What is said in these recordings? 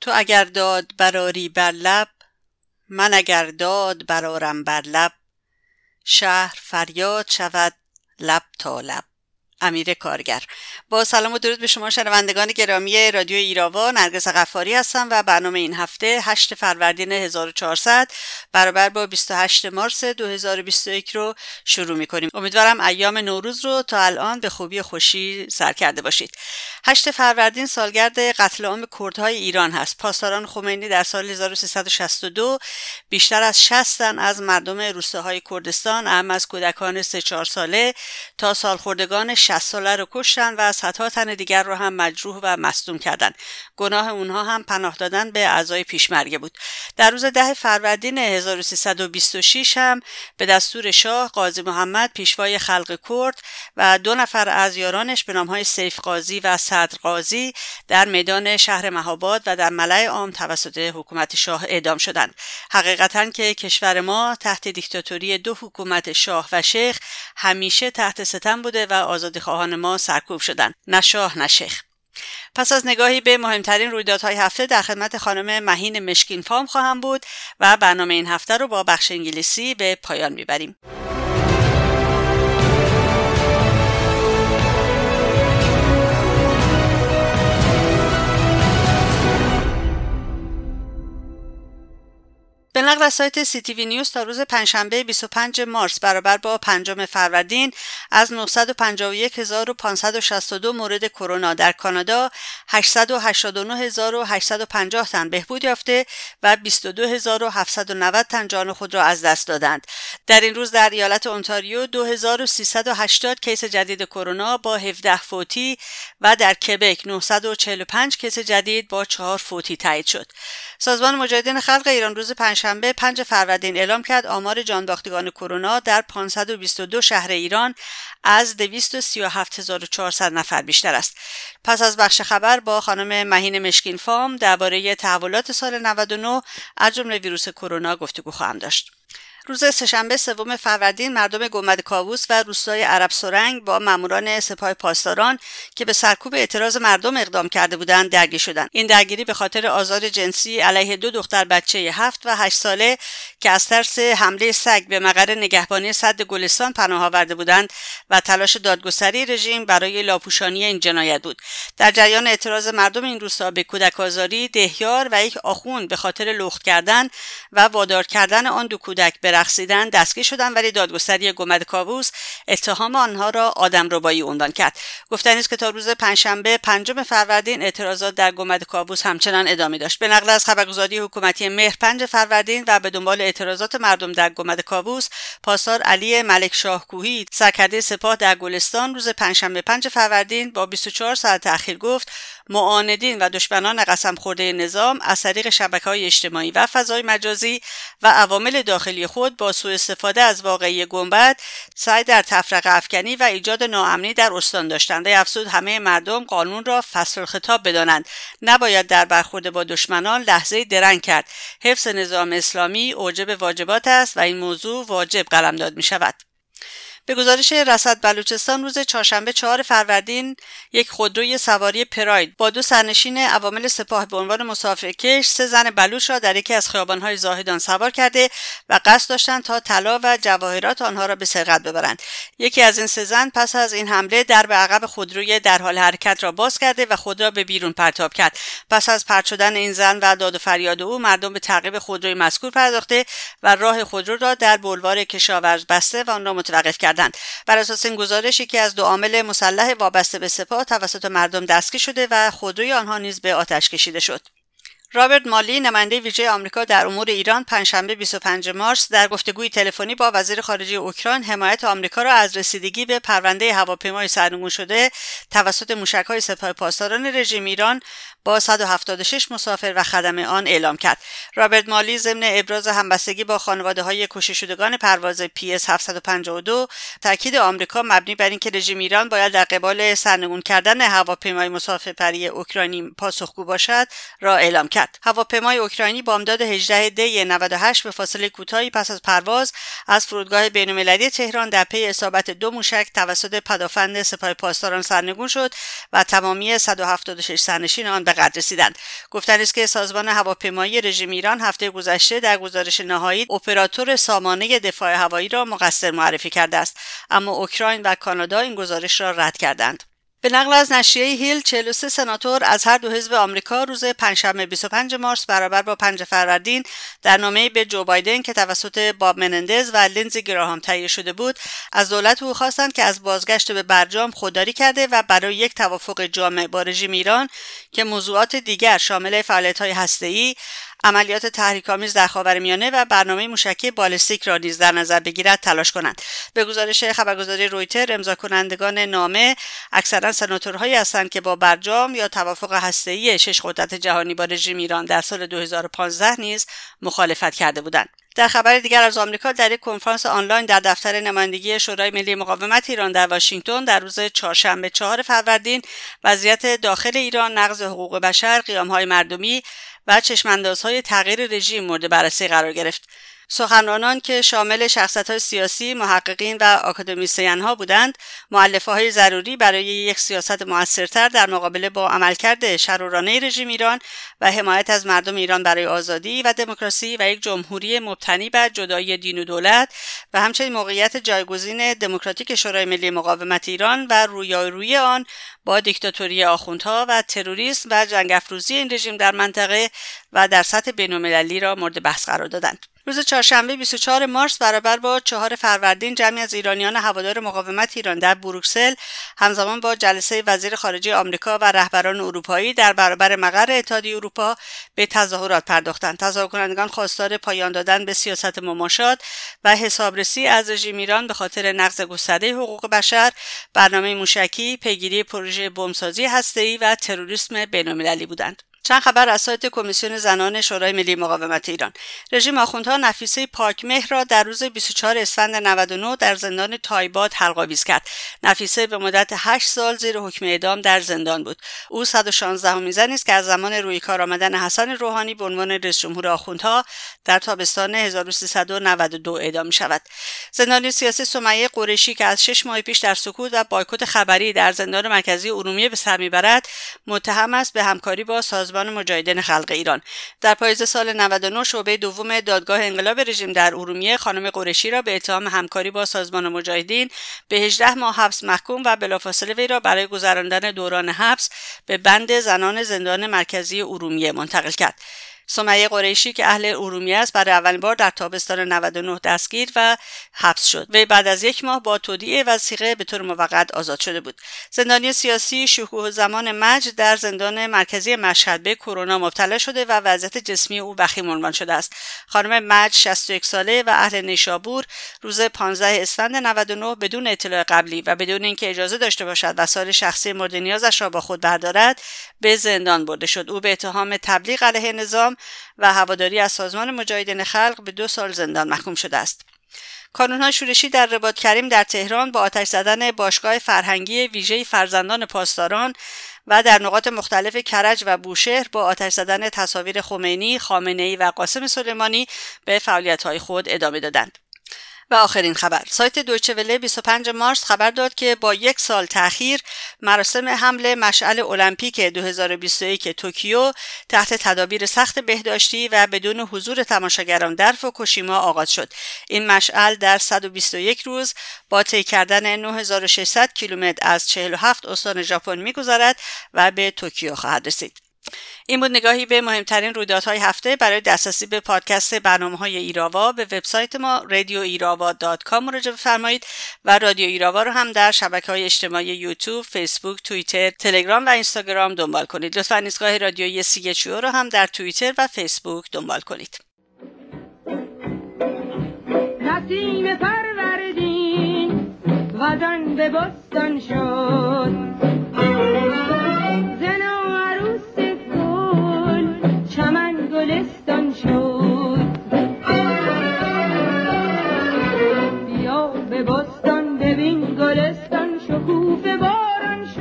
تو اگر داد براری بر لب من اگر داد برارم بر لب. شهر فریاد شود لب تا لب. امیر کارگر. با سلام و درود به شما شنوندگان گرامی رادیو ایراوا نرگس غفاری هستم و برنامه این هفته 8 فروردین 1400 برابر با 28 مارس 2021 رو شروع می کنیم امیدوارم ایام نوروز رو تا الان به خوبی خوشی سر کرده باشید. 8 فروردین سالگرد قتل عام کردهای ایران هست. پاسداران خمینی در سال 1362 بیشتر از 60 تن از مردم روستاهای کردستان اهم از کودکان 3 4 ساله تا سالخوردگان 60 ساله رو کشتن و صدها تن دیگر رو هم مجروح و مصدوم کردند گناه اونها هم پناه دادن به اعضای پیشمرگه بود. در روز ده فروردین 1326 هم به دستور شاه قاضی محمد پیشوای خلق کرد و دو نفر از یارانش به نامهای سیف قاضی و صدر قاضی در میدان شهر مهاباد و در ملع عام توسط حکومت شاه اعدام شدند. حقیقتا که کشور ما تحت دیکتاتوری دو حکومت شاه و شیخ همیشه تحت ستم بوده و آزادی خواهان ما سرکوب شدند نه شاه نه شیخ پس از نگاهی به مهمترین رویدادهای هفته در خدمت خانم مهین مشکین فام خواهم بود و برنامه این هفته رو با بخش انگلیسی به پایان می‌بریم. به نقل از سایت CTV News تا روز پنجشنبه 25 مارس برابر با پنجم فروردین از 951562 مورد کرونا در کانادا 889850 تن بهبود یافته و 22790 تن جان خود را از دست دادند. در این روز در ایالت اونتاریو 2380 case جدید کرونا با 17 فوتی و در کبک 945 کیس جدید با 4 فوتی تایید شد. سازمان مجاهدین خلق ایران روز پنجشنبه 5 فروردین اعلام کرد آمار جانباختگان کرونا در 522 شهر ایران از 237400 نفر بیشتر است. پس از بخش خبر با خانم مهین مشکین فام درباره تحولات سال 99 از جمله ویروس کرونا گفتگو خواهم داشت. روز سهشنبه سوم فروردین مردم گنبد کاووس و روستای عرب سرنگ با ماموران سپاه پاسداران که به سرکوب اعتراض مردم اقدام کرده بودند درگیر شدند. این درگیری به خاطر آزار جنسی علیه دو دختر بچه هفت و هشت ساله که از ترس حمله سگ به مقر نگهبانی صد گلستان پناه آورده بودند و تلاش دادگستری رژیم برای لاپوشانی این جنایت بود. در جریان اعتراض مردم این روستا به کودک آزاری دهیار و یک آخوند به خاطر لخت کردن و وادار کردن آن دو کودک به رقصیدن دستگیر شدند ولی دادگستری گمد کاووس اتهام آنها را آدم ربایی عنوان کرد. گفتنی است که تا روز پنجشنبه پنجم فروردین اعتراضات در گمد کاووس همچنان ادامه داشت. به نقل از خبرگزاری حکومتی مهر پنج فروردین و به دنبال اعتراضات مردم در گمد کاووس پاسدار علی ملک شاه کوهی سرکرده سپاه در گلستان روز پنجشنبه پنج فروردین با 24 ساعت تأخیر گفت معاندین و دشمنان قسم خورده نظام از طریق شبکه های اجتماعی و فضای مجازی و عوامل داخلی خود با سوء استفاده از واقعی گنبد سعی در تفرقه افکنی و ایجاد ناامنی در استان داشتند. افزود همه مردم قانون را فصل خطاب بدانند. نباید در برخورد با دشمنان لحظه درنگ کرد. حفظ نظام اسلامی اوجب واجبات است و این موضوع واجب قلمداد می شود به گزارش رصد بلوچستان روز چهارشنبه چهار فروردین یک خودروی سواری پراید با دو سرنشین عوامل سپاه به عنوان مسافرکش سه زن بلوچ را در یکی از خیابانهای زاهدان سوار کرده و قصد داشتند تا طلا و جواهرات آنها را به سرقت ببرند. یکی از این سه زن پس از این حمله در به عقب خودروی در حال حرکت را باز کرده و خود را به بیرون پرتاب کرد. پس از پرت شدن این زن و داد و فریاد او مردم به تعقیب خودروی مذکور پرداخته و راه خودرو را در بلوار کشاورز بسته و آن را متوقف کردند. بر اساس این گزارش یکی از دو عامل مسلح وابسته به سپاه توسط مردم دستگیر شده و خودروی آنها نیز به آتش کشیده شد. رابرت مالی نماینده ویژه آمریکا در امور ایران پنجشنبه 25 مارس در گفتگوی تلفنی با وزیر خارجه اوکراین حمایت آمریکا را از رسیدگی به پرونده هواپیمای سرنگون شده توسط موشک‌های سپاه پاسداران رژیم ایران با 176 مسافر و خدمه آن اعلام کرد. رابرت مالی ضمن ابراز همبستگی با خانواده های کشته شدگان پرواز اس 752 تاکید آمریکا مبنی بر اینکه رژیم ایران باید در قبال سرنگون کردن هواپیمای مسافربری اوکراینی پاسخگو باشد را اعلام کرد. هواپیمای اوکراینی بامداد 18 دی 98 به فاصله کوتاهی پس از پرواز از فرودگاه بین‌المللی تهران در پی اصابت دو موشک توسط پدافند سپاه پاسداران سرنگون شد و تمامی 176 سرنشین آن به قدر رسیدند. گفتن است که سازمان هواپیمایی رژیم ایران هفته گذشته در گزارش نهایی اپراتور سامانه دفاع هوایی را مقصر معرفی کرده است. اما اوکراین و کانادا این گزارش را رد کردند. به نقل از نشریه هیل 43 سناتور از هر دو حزب آمریکا روز پنجشنبه 25 مارس برابر با 5 فروردین در نامه به جو بایدن که توسط باب منندز و لینزی گراهام تهیه شده بود از دولت او خواستند که از بازگشت به برجام خودداری کرده و برای یک توافق جامع با رژیم ایران که موضوعات دیگر شامل فعالیت‌های هسته‌ای عملیات تحریک‌آمیز در خاورمیانه و برنامه موشکی بالستیک را نیز در نظر بگیرد تلاش کنند به گزارش خبرگزاری رویتر امضا کنندگان نامه اکثرا سناتورهایی هستند که با برجام یا توافق هسته‌ای شش قدرت جهانی با رژیم ایران در سال 2015 نیز مخالفت کرده بودند. در خبر دیگر از آمریکا در یک کنفرانس آنلاین در دفتر نمایندگی شورای ملی مقاومت ایران در واشنگتن در روز چهارشنبه چهار فروردین وضعیت داخل ایران نقض حقوق بشر قیامهای مردمی و چشماندازهای تغییر رژیم مورد بررسی قرار گرفت. سخنرانان که شامل شخصت های سیاسی، محققین و آکادمیسین ها بودند، معلفه های ضروری برای یک سیاست موثرتر در مقابله با عملکرد شرورانه رژیم ایران و حمایت از مردم ایران برای آزادی و دموکراسی و یک جمهوری مبتنی بر جدایی دین و دولت و همچنین موقعیت جایگزین دموکراتیک شورای ملی مقاومت ایران و رویارویی آن با دیکتاتوری آخوندها و تروریسم و جنگ افروزی این رژیم در منطقه و در سطح بینالمللی را مورد بحث قرار دادند. روز چهارشنبه 24 مارس برابر با چهار فروردین جمعی از ایرانیان هوادار مقاومت ایران در بروکسل همزمان با جلسه وزیر خارجه آمریکا و رهبران اروپایی در برابر مقر اتحادیه اروپا به تظاهرات پرداختند. تظاهر کنندگان خواستار پایان دادن به سیاست مماشات و حسابرسی از رژیم ایران به خاطر نقض گسترده حقوق بشر برنامه موشکی پیگیری پروژه بمبسازی هسته‌ای و تروریسم بینالمللی بودند. چند خبر از سایت کمیسیون زنان شورای ملی مقاومت ایران. رژیم آخوندها نفیسه پاکمهر را در روز 24 اسفند 99 در زندان تایباد حلق‌آویز کرد. نفیسه به مدت 8 سال زیر حکم اعدام در زندان بود. او 116 همین زنی است که از زمان روی کار آمدن حسن روحانی به عنوان رئیس جمهور آخوندها در تابستان 1392 اعدام شود زندانی سیاسی سمیه قریشی که از 6 ماه پیش در سکوت و بایکوت خبری در زندان مرکزی ارومیه به سر می‌برد متهم است به همکاری با سازمان مجاهدین خلق ایران. در پاییز سال 99 شعبه دوم دادگاه انقلاب رژیم در ارومیه خانم قرشی را به اتهام همکاری با سازمان مجاهدین به 18 ماه حبس محکوم و بلافاصله وی را برای گذراندن دوران حبس به بند زنان زندان مرکزی ارومیه منتقل کرد. سمیه قریشی که اهل ارومیه است برای اولین بار در تابستان 99 دستگیر و حبس شد. وی بعد از یک ماه با تودیع وسیقه به طور موقت آزاد شده بود. زندانی سیاسی شکوه زمان مجد در زندان مرکزی مشهد به کرونا مبتلا شده و وضعیت جسمی او وخیم عنوان شده است. خانم مجد 61 ساله و اهل نیشابور روز 15 اسفند 99 بدون اطلاع قبلی و بدون اینکه اجازه داشته باشد وسایل شخصی مورد نیازش را با خود بردارد به زندان برده شد. او به اتهام تبلیغ علیه نظام و هواداری از سازمان مجاهدین خلق به دو سال زندان محکوم شده است کانونهای شورشی در رباط کریم در تهران با آتش زدن باشگاه فرهنگی ویژه فرزندان پاسداران و در نقاط مختلف کرج و بوشهر با آتش زدن تصاویر خمینی، خامنه‌ای و قاسم سلیمانی به فعالیت‌های خود ادامه دادند. و آخرین خبر. سایت دویچه وله 25 مارس خبر داد که با یک سال تاخیر مراسم حمل مشعل المپیک 2021 توکیو تحت تدابیر سخت بهداشتی و بدون حضور تماشاگران در فوکوشیما آغاز شد. این مشعل در 121 روز با طی کردن 9600 کیلومتر از 47 استان ژاپن میگذرد و به توکیو خواهد رسید. این بود نگاهی به مهمترین رویدادهای هفته برای دسترسی به پادکست برنامه های ایراوا به وبسایت ما کام مراجعه بفرمایید و رادیو ایراوا رو هم در شبکه های اجتماعی یوتیوب، فیسبوک، توییتر، تلگرام و اینستاگرام دنبال کنید. لطفا ایستگاه رادیویی سی رو هم در توییتر و فیسبوک دنبال کنید. نسیم فروردین به بستان شد گلستان شد. بیا به بستان ببین گلستان شکوف باران شد.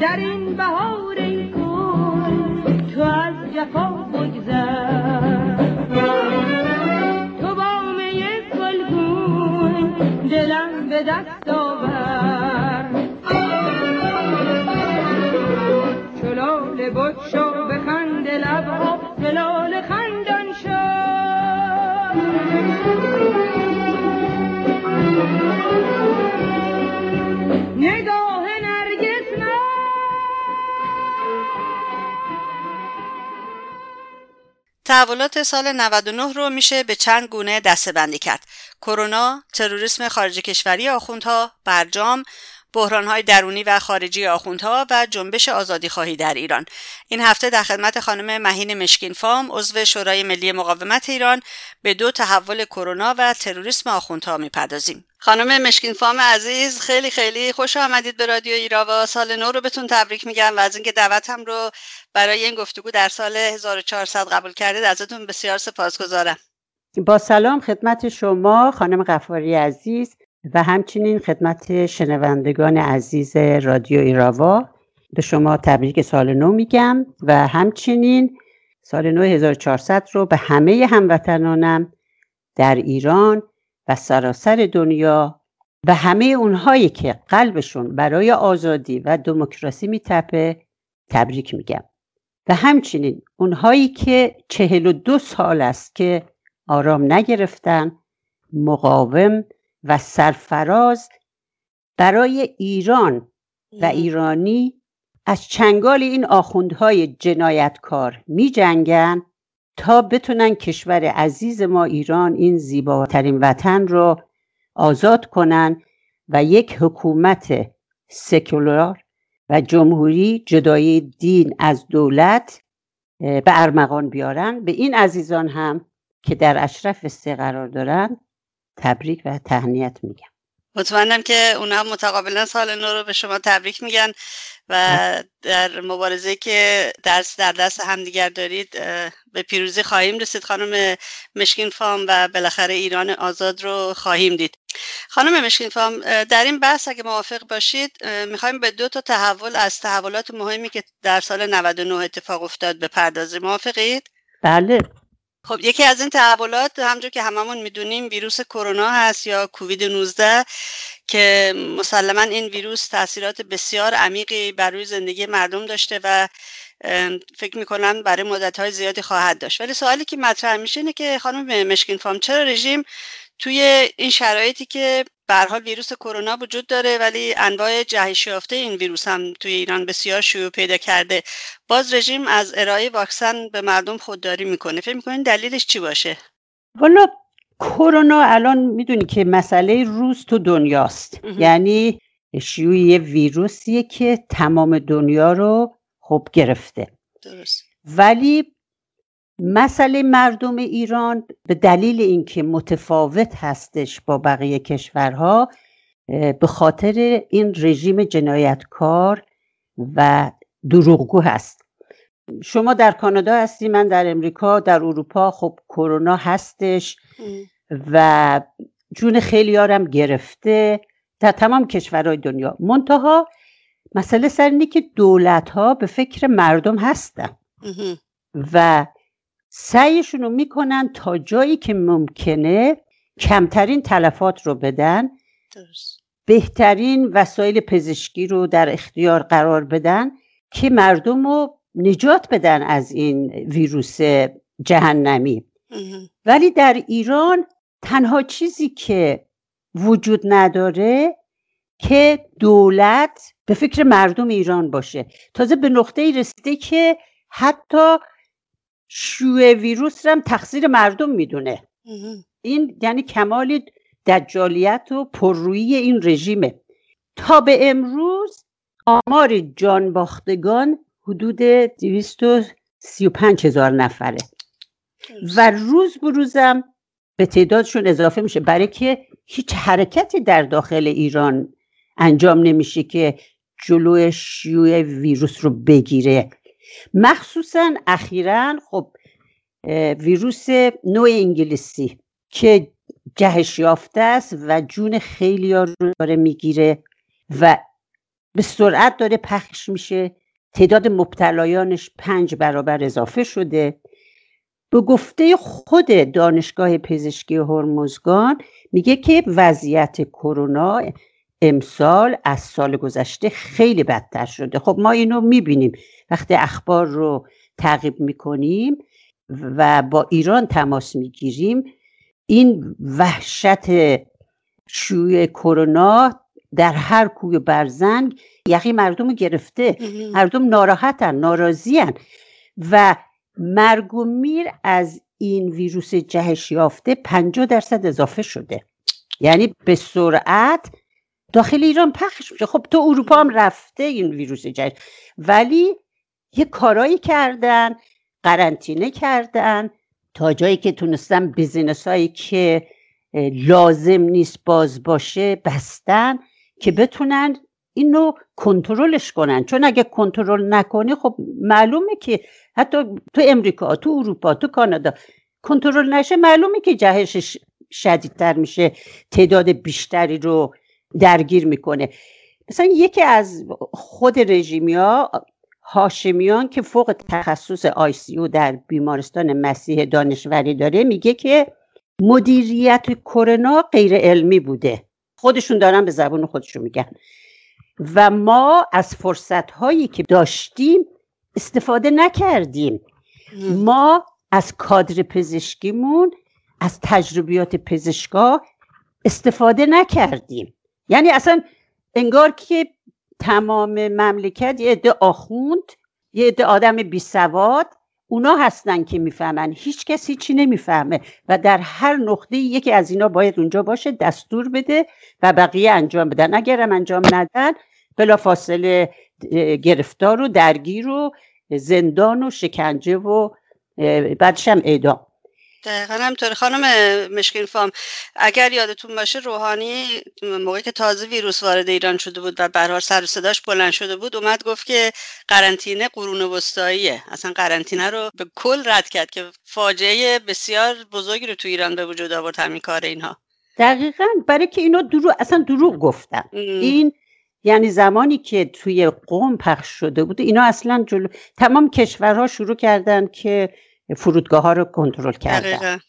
در این بهار کن تو از جفا بگذر. تو بام یک گلگون دلم به دست آور. تحولات سال 99 رو میشه به چند گونه دسته بندی کرد. کرونا، تروریسم خارج کشوری آخوندها، برجام، بحرانهای درونی و خارجی آخوندها و جنبش خواهی در ایران این هفته در خدمت خانم مهین مشکین فام عضو شورای ملی مقاومت ایران به دو تحول کرونا و تروریسم آخوندها می‌پردازیم خانم مشکین فام عزیز خیلی خیلی خوش آمدید به رادیو ایراوا. سال نو رو بهتون تبریک میگم و از اینکه دعوتم رو برای این گفتگو در سال 1400 قبول کردید ازتون بسیار سپاسگزارم. با سلام خدمت شما خانم قفاری عزیز و همچنین خدمت شنوندگان عزیز رادیو ایراوا. به شما تبریک سال نو میگم و همچنین سال نو 1400 رو به همه هموطنانم در ایران و سراسر دنیا و همه اونهایی که قلبشون برای آزادی و دموکراسی میتپه تبریک میگم. و همچنین اونهایی که چهل و دو سال است که آرام نگرفتن مقاوم و سرفراز برای ایران و ایرانی از چنگال این آخوندهای جنایتکار می جنگن تا بتونن کشور عزیز ما ایران این زیباترین وطن رو آزاد کنن و یک حکومت سکولار و جمهوری جدای دین از دولت به ارمغان بیارن. به این عزیزان هم که در اشرف سه قرار دارن تبریک و تهنیت میگم. مطمئنم که اونا متقابلا سال نو رو به شما تبریک میگن. و در مبارزه که دست در دست همدیگر دارید به پیروزی خواهیم رسید. خانم مشکین فام و بالاخره ایران آزاد رو خواهیم دید. خانم مشکین فام در این بحث اگه موافق باشید می‌خوایم به دو تا تحول از تحولات مهمی که در سال 99 اتفاق افتاد بپردازیم. موافقید؟ بله. خب یکی از این تحولات همجور که هممون می‌دونیم ویروس کرونا هست یا کووید 19 که مسلما این ویروس تاثیرات بسیار عمیقی بر روی زندگی مردم داشته و فکر می‌کنم برای مدت های زیادی خواهد داشت. ولی سوالی که مطرح میشه اینه که خانم مشکین فام چرا رژیم توی این شرایطی که به حال ویروس کرونا وجود داره ولی انواع جهش یافته این ویروس هم توی ایران بسیار شیوع پیدا کرده. باز رژیم از ارائه واکسن به مردم خودداری می‌کنه. فکر می‌کنین دلیلش چی باشه؟ والا کرونا الان می‌دونی که مسئله روز تو دنیاست. یعنی شیوع یه ویروسیه که تمام دنیا رو خوب گرفته. درست. ولی مسئله مردم ایران به دلیل اینکه متفاوت هستش با بقیه کشورها به خاطر این رژیم جنایتکار و دروغگو هست. شما در کانادا هستی من در امریکا در اروپا خب کرونا هستش و جون خیلیارم گرفته در تمام کشورهای دنیا. منتها مسئله سر اینه که دولت ها به فکر مردم هستن و سعیشون رو می‌کنن تا جایی که ممکنه کمترین تلفات رو بدن بهترین وسایل پزشکی رو در اختیار قرار بدن که مردم رو نجات بدن از این ویروس جهنمی. ولی در ایران تنها چیزی که وجود نداره که دولت به فکر مردم ایران باشه. تازه به نقطه رسیده که حتی شوه ویروس هم تقصیر مردم می‌دونه. این یعنی کمال دجالیت و پررویی این رژیمه. تا به امروز آمار جان باختگان حدود 235 هزار نفره. و روز بروزم به تعدادشون اضافه میشه. برای که هیچ حرکتی در داخل ایران انجام نمیشه که جلو شیوع ویروس رو بگیره. مخصوصا اخیرا خب ویروس نوع انگلیسی که جهش یافته است و جون خیلی رو داره می‌گیره و به سرعت داره پخش میشه. تعداد مبتلایانش پنج برابر اضافه شده. به گفته خود دانشگاه پزشکی هرمزگان میگه که وضعیت کرونا امسال از سال گذشته خیلی بدتر شده. خب ما اینو می‌بینیم. وقتی اخبار رو تعقیب می‌کنیم و با ایران تماس می‌گیریم این وحشت شیوع کرونا در هر کوی برزنگ یقی مردم رو گرفته. مردم ناراحتن ناراضیان و مرگ و میر از این ویروس جهش یافته 50 درصد اضافه شده. یعنی به سرعت داخل ایران پخش میشه. خب تو اروپا هم رفته این ویروس جهش ولی یه کارایی کردن قرنطینه کردن تا جایی که تونستن بیزینس هایی که لازم نیست باز باشه بستن که بتونن اینو کنترلش کنن. چون اگه کنترل نکنی خب معلومه که حتی تو امریکا تو اروپا تو کانادا کنترل نشه معلومه که جهشش شدیدتر میشه تعداد بیشتری رو درگیر می‌کنه. مثلا یکی از خود رژیمیا هاشمیان که فوق تخصص آی سی در بیمارستان مسیح دانشوری داره میگه که مدیریت کرونا غیر علمی بوده. خودشون دارن به زبون خودشون میگن. و ما از فرصت هایی که داشتیم استفاده نکردیم. ما از کادر پزشکیمون از تجربیات پزشکا استفاده نکردیم. یعنی اصلا انگار که تمام مملکت یه عده آخوند یه عده آدم بی سواد اونا هستن که می‌فهمن. هیچ کسی چی نمی‌فهمه و در هر نقطه یکی از اینا باید اونجا باشه دستور بده و بقیه انجام بدن. اگرم انجام ندن بلا فاصله گرفتار و درگیر و زندان و شکنجه و بعدش هم اعدام. دقیقا همطوری خانم مشکین فام اگر یادتون باشه روحانی موقعی که تازه ویروس وارد ایران شده بود و برها سر صداش بلند شده بود اومد گفت که قرنطینه قرون وسطاییه. اصلا قرنطینه رو به کل رد کرد که فاجعه بسیار بزرگی رو تو ایران به وجود آورد همین کار اینها. دقیقا. برای که اینا دروغ اصلا دروغ گفتن. این یعنی زمانی که توی قوم پخش شده بود اینا اصلا جلو تمام کشورها شروع کردن که فرودگاه ها رو کنترل کردن.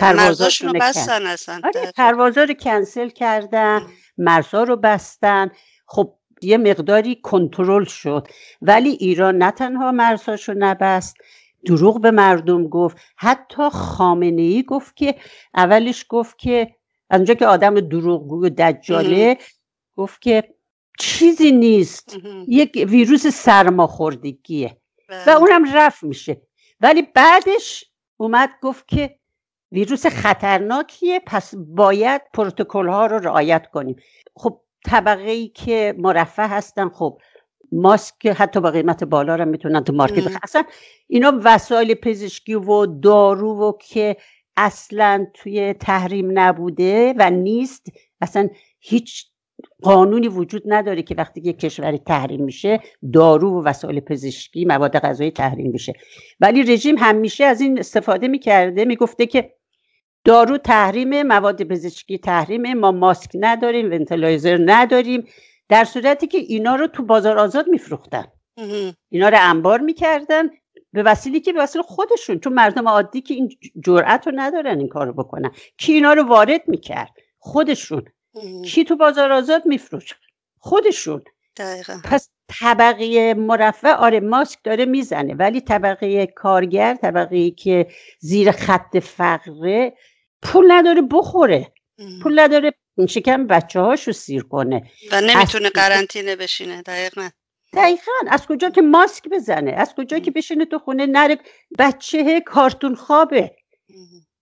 پروازاشون رو بستن اصلا. آره پروازا رو کنسل کردن مرزا رو بستن. خب یه مقداری کنترل شد. ولی ایران نه تنها مرزاشو نبست دروغ به مردم گفت. حتی خامنه ای گفت که اولش گفت که از اونجا که آدم دروغگوی و دجاله گفت که چیزی نیست. یک ویروس سرماخوردگیه. و بله. اونم رفت میشه. ولی بعدش اومد گفت که ویروس خطرناکیه پس باید پروتکل ها رو رعایت کنیم. خب طبقه ای که مرفه هستن خب ماسک حتی با قیمت بالا رو می‌تونن تو مارکت اصلا اینا وسایل پزشکی و دارو و که اصلا توی تحریم نبوده و نیست. اصلا هیچ قانونی وجود نداره که وقتی یک کشوری تحریم میشه دارو و وسایل پزشکی مواد غذایی تحریم بشه. ولی رژیم همیشه از این استفاده می‌کرده می‌گفته که دارو تحریم مواد پزشکی تحریمه ما ماسک نداریم ونتلایزر نداریم در صورتی که اینا رو تو بازار آزاد میفروختن. اینا رو انبار می‌کردن به وسیله که به وسیله خودشون چون مردم عادی که این جرأت رو ندارن این کارو بکنن. کی اینا رو وارد می‌کرد؟ خودشون. کی تو بازار آزاد میفروش؟ خودشون. دقیقا. پس طبقه مرفع آره ماسک داره می‌زنه ولی طبقه کارگر طبقه که زیر خط فقره پول نداره بخوره. پول نداره شکم بچه هاشو سیر کنه. و نمی‌تونه قرنطینه بشینه دقیقا. دقیقا. از کجا که ماسک بزنه؟ از کجا که بشینه تو خونه نره؟ بچه کارتون خوابه.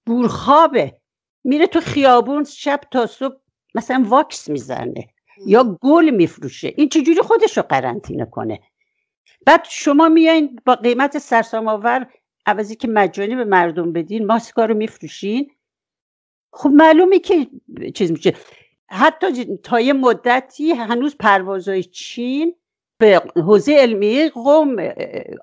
بورخوابه. میره تو خیابون شب تا صبح مثلا واکس می‌زنه یا گل میفروشه. این چجوری خودش رو قرنطینه کنه؟ بعد شما میایین با قیمت سرسام آور عوضی که مجانی به مردم بدین ماسکا رو میفروشین؟ خب معلومه که چیز میشه. حتی تا یه مدتی هنوز پروازهای چین به حوزه علمی قوم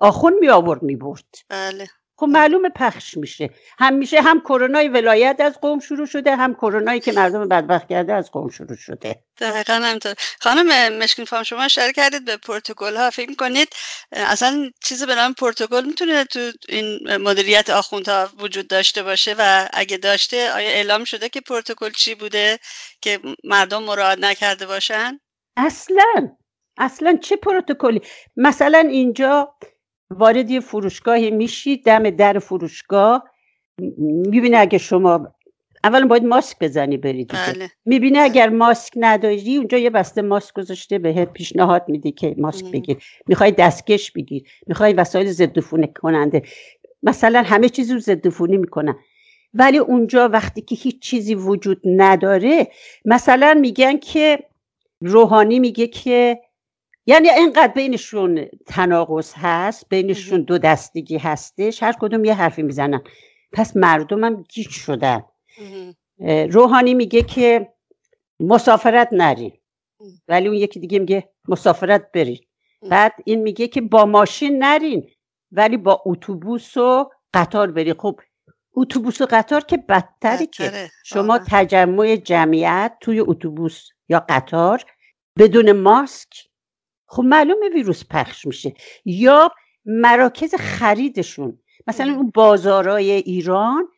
آخون می آورد می برد بله. خب معلومه پخش میشه. هم میشه هم کرونای ولایت از قوم شروع شده هم کرونایی که مردم بدبخت کرده از قوم شروع شده. دقیقا همینطور. خانم مشکین فام شما اشاره کردید به پروتکل ها. فکر کنید اصلا چیزی به نام پروتکل می‌تونه تو این مدیریت آخوندها وجود داشته باشه؟ و اگه داشته آیا اعلام شده که پروتکل چی بوده که مردم مراعات نکرده باشن؟ اصلا. اصلا چه پروتکلی مثلا اینجا وارد یه فروشگاهی میشید دم در فروشگاه. می‌بینه اگه شما اولا باید ماسک بزنی برید بله. می‌بینه اگر ماسک نداری اونجا یه بسته ماسک گذاشته بهت پیشنهاد میده که ماسک بگیر. می‌خوای دستکش بگیر. می‌خوای وسایل ضد کننده. مثلا همه چیزی رو ضد می‌کنن. ولی اونجا وقتی که هیچ چیزی وجود نداره مثلا میگن که روحانی میگه که یعنی اینقدر بینشون تناقض هست بینشون دو دستگی هستش هر کدوم یه حرفی می‌زنن. پس مردم هم گیج شدن. روحانی میگه که مسافرت نرین ولی اون یکی دیگه میگه مسافرت برین بعد این میگه که با ماشین نرین ولی با اتوبوس و قطار بری. خب اتوبوس و قطار که بدتری که شما تجمع جمعیت توی اتوبوس یا قطار بدون ماسک خب معلومه ویروس پخش میشه. یا مراکز خریدشون. مثلا اون بازارای ایران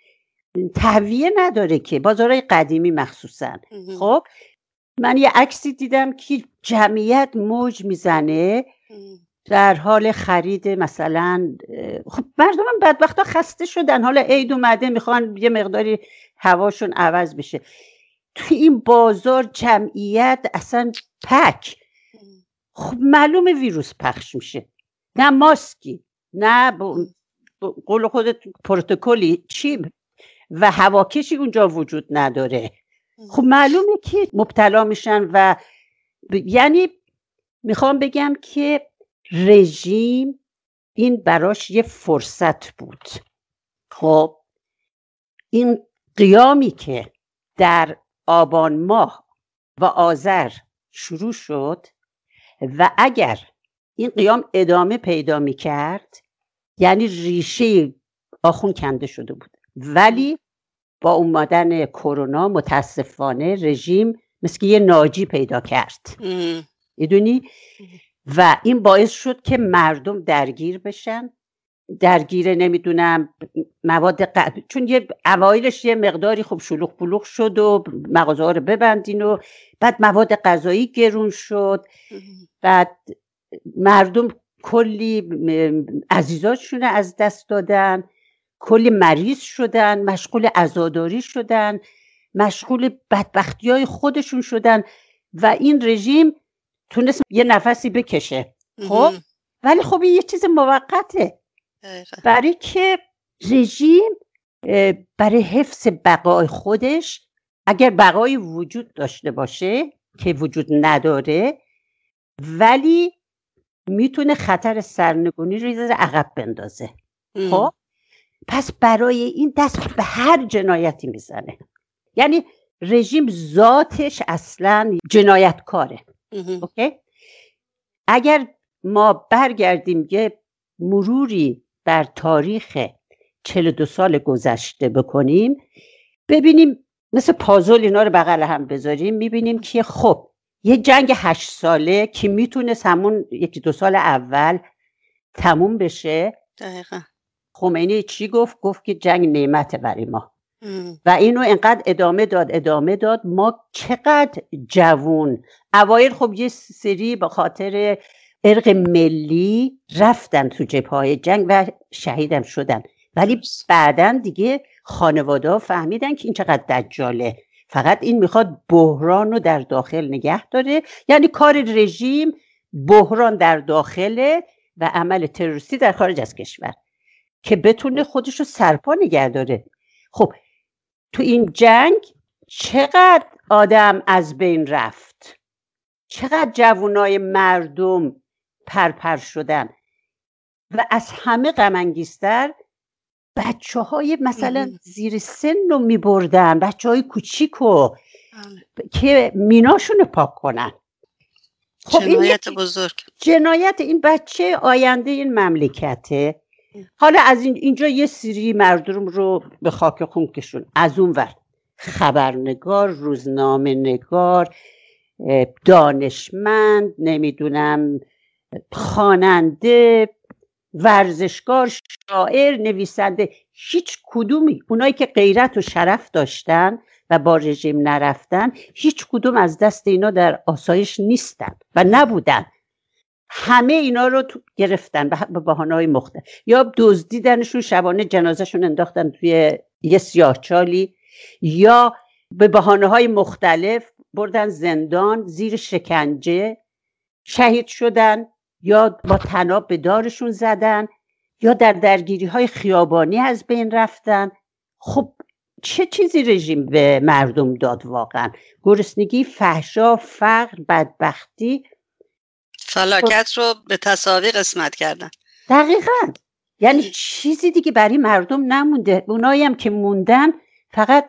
تهویه نداره که بازارای قدیمی مخصوصا. خب من یه عکسی دیدم که جمعیت موج می‌زنه در حال خرید مثلا خب مردم هم بدبختا خسته شدن. حالا عید اومده می‌خوان یه مقداری هواشون عوض بشه. توی این بازار جمعیت اصلا پک. خب معلوم ویروس پخش میشه. نه ماسکی نه قول خودت پروتکلی چی و هواکشی اونجا وجود نداره. خب معلومه که مبتلا میشن و یعنی می‌خوام بگم که رژیم این براش یه فرصت بود. خب این قیامی که در آبان ماه و آذر شروع شد و اگر این قیام ادامه پیدا می کرد یعنی ریشه آخون کنده شده بود. ولی با اومدن کرونا متاسفانه رژیم مثل یه ناجی پیدا کرد. می‌دونی؟ و این باعث شد که مردم درگیر بشن. درگیر نمی‌دونم مواد قد... چون یه اوایلش یه مقداری خب شلوغ پلوغ شد و مغازه ها رو ببندین و بعد مواد غذایی گرون شد. بعد مردم کلی عزیزاشون از دست دادن کلی مریض شدن مشغول ازاداری شدن مشغول بدبختی های خودشون شدن و این رژیم تونست یه نفسی بکشه. خب؟ ولی خب یه چیز موقته. برای که رژیم برای حفظ بقای خودش اگر بقای وجود داشته باشه که وجود نداره ولی می‌تونه خطر سرنگونی رو عقب بندازه. خب؟ پس برای این دست به هر جنایتی می‌زنه. یعنی رژیم ذاتش اصلا جنایتکاره. اوکی؟ اگر ما برگردیم یه مروری بر تاریخ 42 سال گذشته بکنیم ببینیم مثل پازل اینا رو بغل هم بذاریم می‌بینیم که خب یه جنگ هشت ساله که می‌تونه همون یکی دو سال اول تموم بشه. دقیقا. خمینی چی گفت؟ گفت که جنگ نعمت برای ما. و اینو انقدر ادامه داد ادامه داد ما چقدر جوون. اوایل خب یه سری به خاطر ارق ملی رفتن تو جبهه جنگ و شهیدم شدن. ولی بعدا دیگه خانواده فهمیدن که این چقدر دجاله. فقط این می‌خواد بحران رو در داخل نگه داره. یعنی کار رژیم بحران در داخله و عمل تروریستی در خارج از کشور. که بتونه خودش رو سرپا نگه داره. خب تو این جنگ چقدر آدم از بین رفت؟ چقدر جوانای مردم پرپر شدن. و از همه غمانگیزتر بچه های مثلا زیر سن رو می بردن بچه های کوچیک رو بله. که میناشون رو پاک کنن. خب جنایت این بزرگ. جنایت این بچه آینده این مملکته. حالا از اینجا یه سری مردم رو به خاک خون کشون از اون ور. خبرنگار روزنامه نگار دانشمند نمی‌دونم خواننده ورزشکار شاعر نویسنده هیچ کدومی. اونایی که غیرت و شرف داشتن و با رژیم نرفتن هیچ کدوم از دست اینا در آسایش نیستن و نبودن. همه اینا رو گرفتن به بحانه های مختلف. یا دزدیدنشون شبانه جنازهشون انداختن توی یه سیاهچالی یا به بحانه های مختلف بردن زندان زیر شکنجه شهید شدن. یا با تناب به دارشون زدن یا در درگیری های خیابانی از بین رفتن. خب چه چیزی رژیم به مردم داد واقعا؟ گرسنگی فحشا فقر بدبختی. فلاکت رو به تصاوی قسمت کردن. دقیقا. یعنی چیزی دیگه برای مردم نمونده. اونایی هم که موندن فقط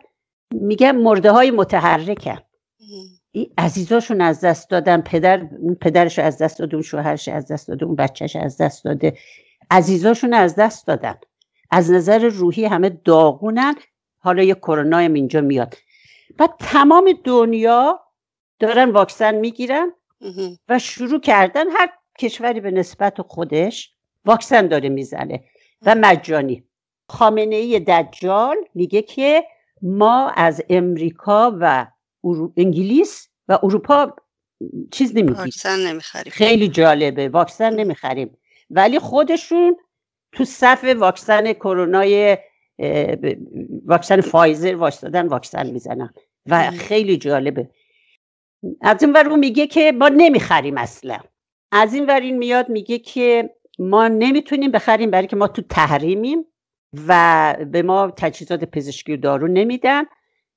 میگن مرده های متحرکن. عزیزاشون از دست دادن پدر پدرش از دست داده اون شوهرش از دست داده اون بچهش از دست داده. عزیزاشون از دست دادن. از نظر روحی همه داغونن. حالا یه کرونا هم اینجا میاد. بعد تمام دنیا دارن واکسن می‌گیرن و شروع کردن هر کشوری به نسبت خودش واکسن داره می‌زنه. و مجانی. خامنه ای دجال میگه که ما از امریکا و انگلیس و اروپا چیز نمی‌گیریم واکسن نمی‌خریم. خیلی جالبه واکسن نمی‌خریم. ولی خودشون تو صف واکسن کرونای واکسن فایزر واسدادن واکسن می‌زنن. و خیلی جالبه. از این ور اون میگه که ما نمی‌خریم اصلا. از این ور این میاد میگه که ما نمی‌تونیم بخریم برای که ما تو تحریمیم و به ما تجهیزات پزشکی و دارو نمیدن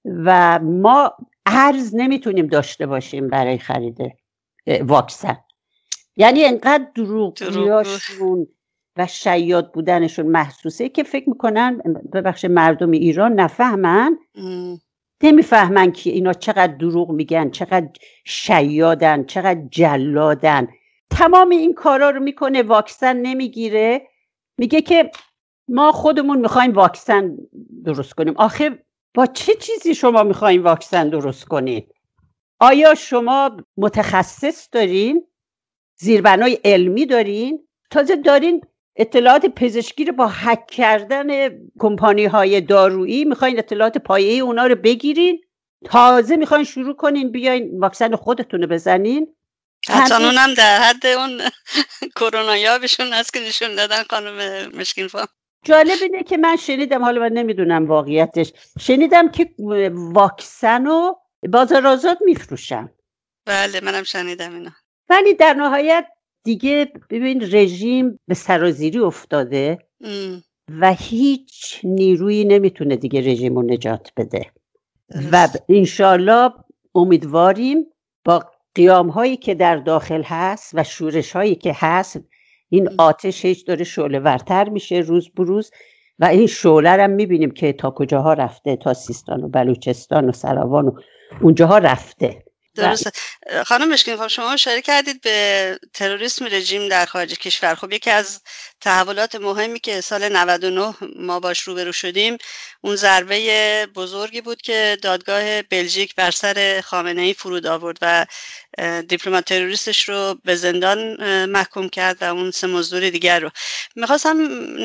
و ما ارز نمی‌تونیم داشته باشیم برای خرید واکسن. یعنی انقدر دروغیاشون و شیاد بودنشون محسوسه که فکر می‌کنن ببخش مردم ایران نفهمن. نمی‌فهمن که اینا چقدر دروغ میگن چقدر شیادن چقدر جلادن. تمام این کارا رو می‌کنه واکسن نمی‌گیره. میگه که ما خودمون می‌خوایم واکسن درست کنیم. آخه با چه چیزی شما می‌خوایم واکسن درست کنید آیا شما متخصص دارین؟ زیربنای علمی دارین؟ تازه دارین اطلاعات پزشکی رو با حک کردن کمپانی های دارویی می‌خواین اطلاعات پایه اونا رو بگیرین؟ تازه می‌خواین شروع کنین بیاین واکسن خودتون رو بزنین؟ حتی اونم در حد اون کرونا بشون هست که نشون دادن خانم مشکین فا جالب اینه که من شنیدم حالا من نمی‌دونم واقعیتش. شنیدم که واکسن رو بازار آزاد میفروشن. بله منم شنیدم اینا ولی در نهایت دیگه ببین رژیم به سرازیری افتاده و هیچ نیرویی نمی‌تونه دیگه رژیم رو نجات بده. و انشالله امیدواریم با قیام هایی که در داخل هست و شورش هایی که هست این آتش هیچ داره شعله ورتر میشه روز بروز و این شعله هم می‌بینیم که تا کجاها رفته تا سیستان و بلوچستان و سراوان و اونجاها رفته. درسته. خانم مشکین خب شما اشاره کردید به تروریسم رژیم در خارج کشور. خب یکی از تحولات مهمی که سال 99 ما باش روبرو شدیم اون ضربه بزرگی بود که دادگاه بلژیک بر سر خامنه ای فرود آورد و دیپلمات تروریستش رو به زندان محکوم کرد و اون سه مزدور دیگر رو. می‌خواستم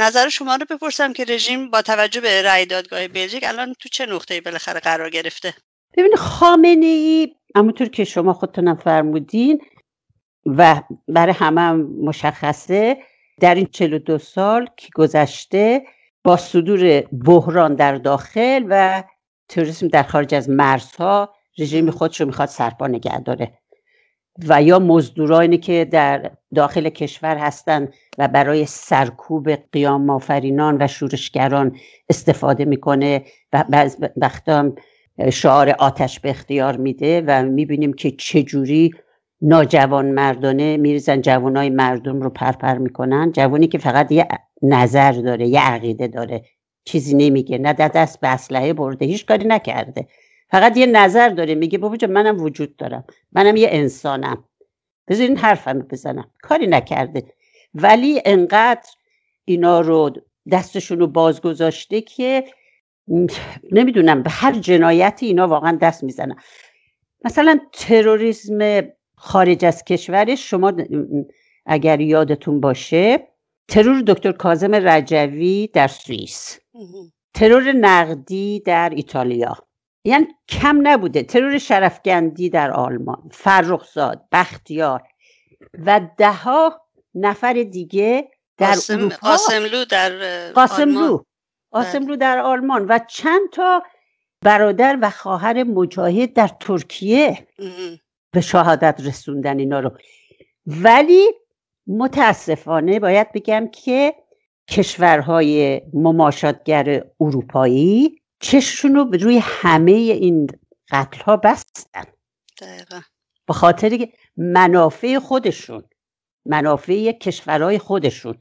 نظر شما رو بپرسم که رژیم با توجه به رأی دادگاه بلژیک الان تو چه نقطه‌ای بالاخره قرار گرفته؟ ببینید خامنه ای همونطور که شما خودتونم فرمودین و برای همه هم مشخصه در این 42 سال که گذشته با صدور بحران در داخل و تروریسم در خارج از مرزها رژیم خودش رو می‌خواد سرپا نگه داره. و یا مزدورانی که در داخل کشور هستند و برای سرکوب قیام مافرینان و شورشگران استفاده می‌کنه و بعض وقتا شعار آتش به اختیار میده و می‌بینیم که چجوری ناجوان مردانه میریزن جوانای مردم رو پرپر می‌کنن. جوانی که فقط یه نظر داره یه عقیده داره. چیزی نمیگه نه دست به اسلحه برده هیچ کاری نکرده. فقط یه نظر داره میگه بابا منم وجود دارم. منم یه انسانم. بذارین حرفم بزنم. کاری نکرده. ولی انقدر اینا رو دستشون رو باز گذاشته که نمی‌دونم به هر جنایتی اینا واقعا دست می‌زنن. مثلا تروریسم خارج از کشورش شما اگر یادتون باشه ترور دکتر کازم رجوی در سوئیس. ترور نقدی در ایتالیا. یعنی کم نبوده ترور شرفگندی در آلمان. فرخزاد بختیار. و دهها نفر دیگه در قاسم، اروپا. قاسملو در قاسملو. آسملو در آلمان و چند تا برادر و خواهر مجاهد در ترکیه به شهادت رسوندن اینا رو. ولی متاسفانه باید بگم که کشورهای مماشاتگر اروپایی چششون رو روی همه این قتل ها بستن. دقیقا. به خاطر منافع خودشون منافع کشورهای خودشون.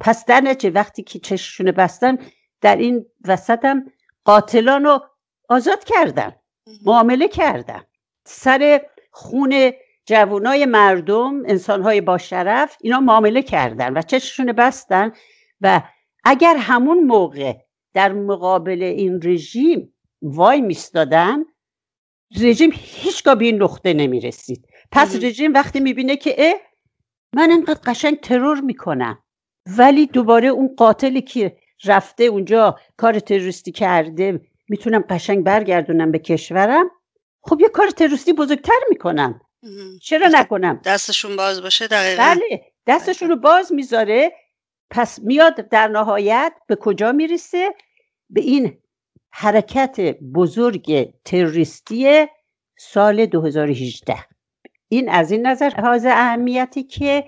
پس در نتیجه وقتی که چششون بستن در این وسط هم قاتلان رو آزاد کردن معامله کردن. سر خون جوانای مردم انسانهای با شرف اینا معامله کردن و چششون بستن و اگر همون موقع در مقابل این رژیم وای میستادن رژیم هیچگاه به این نقطه نمی‌رسید. پس رژیم وقتی می‌بینه که اه من انقدر قشنگ ترور می‌کنم ولی دوباره اون قاتلی که رفته اونجا کار تروریستی کرده می‌تونم قشنگ برگردونم به کشورم. خب یه کار تروریستی بزرگتر می‌کنم. چرا نکنم؟ دستشون باز باشه دقیقا. بله دستشون رو باز می‌ذاره. پس میاد در نهایت به کجا می‌رسه؟ به این حرکت بزرگ تروریستی سال 2018 این از این نظر حاضر اهمیتی که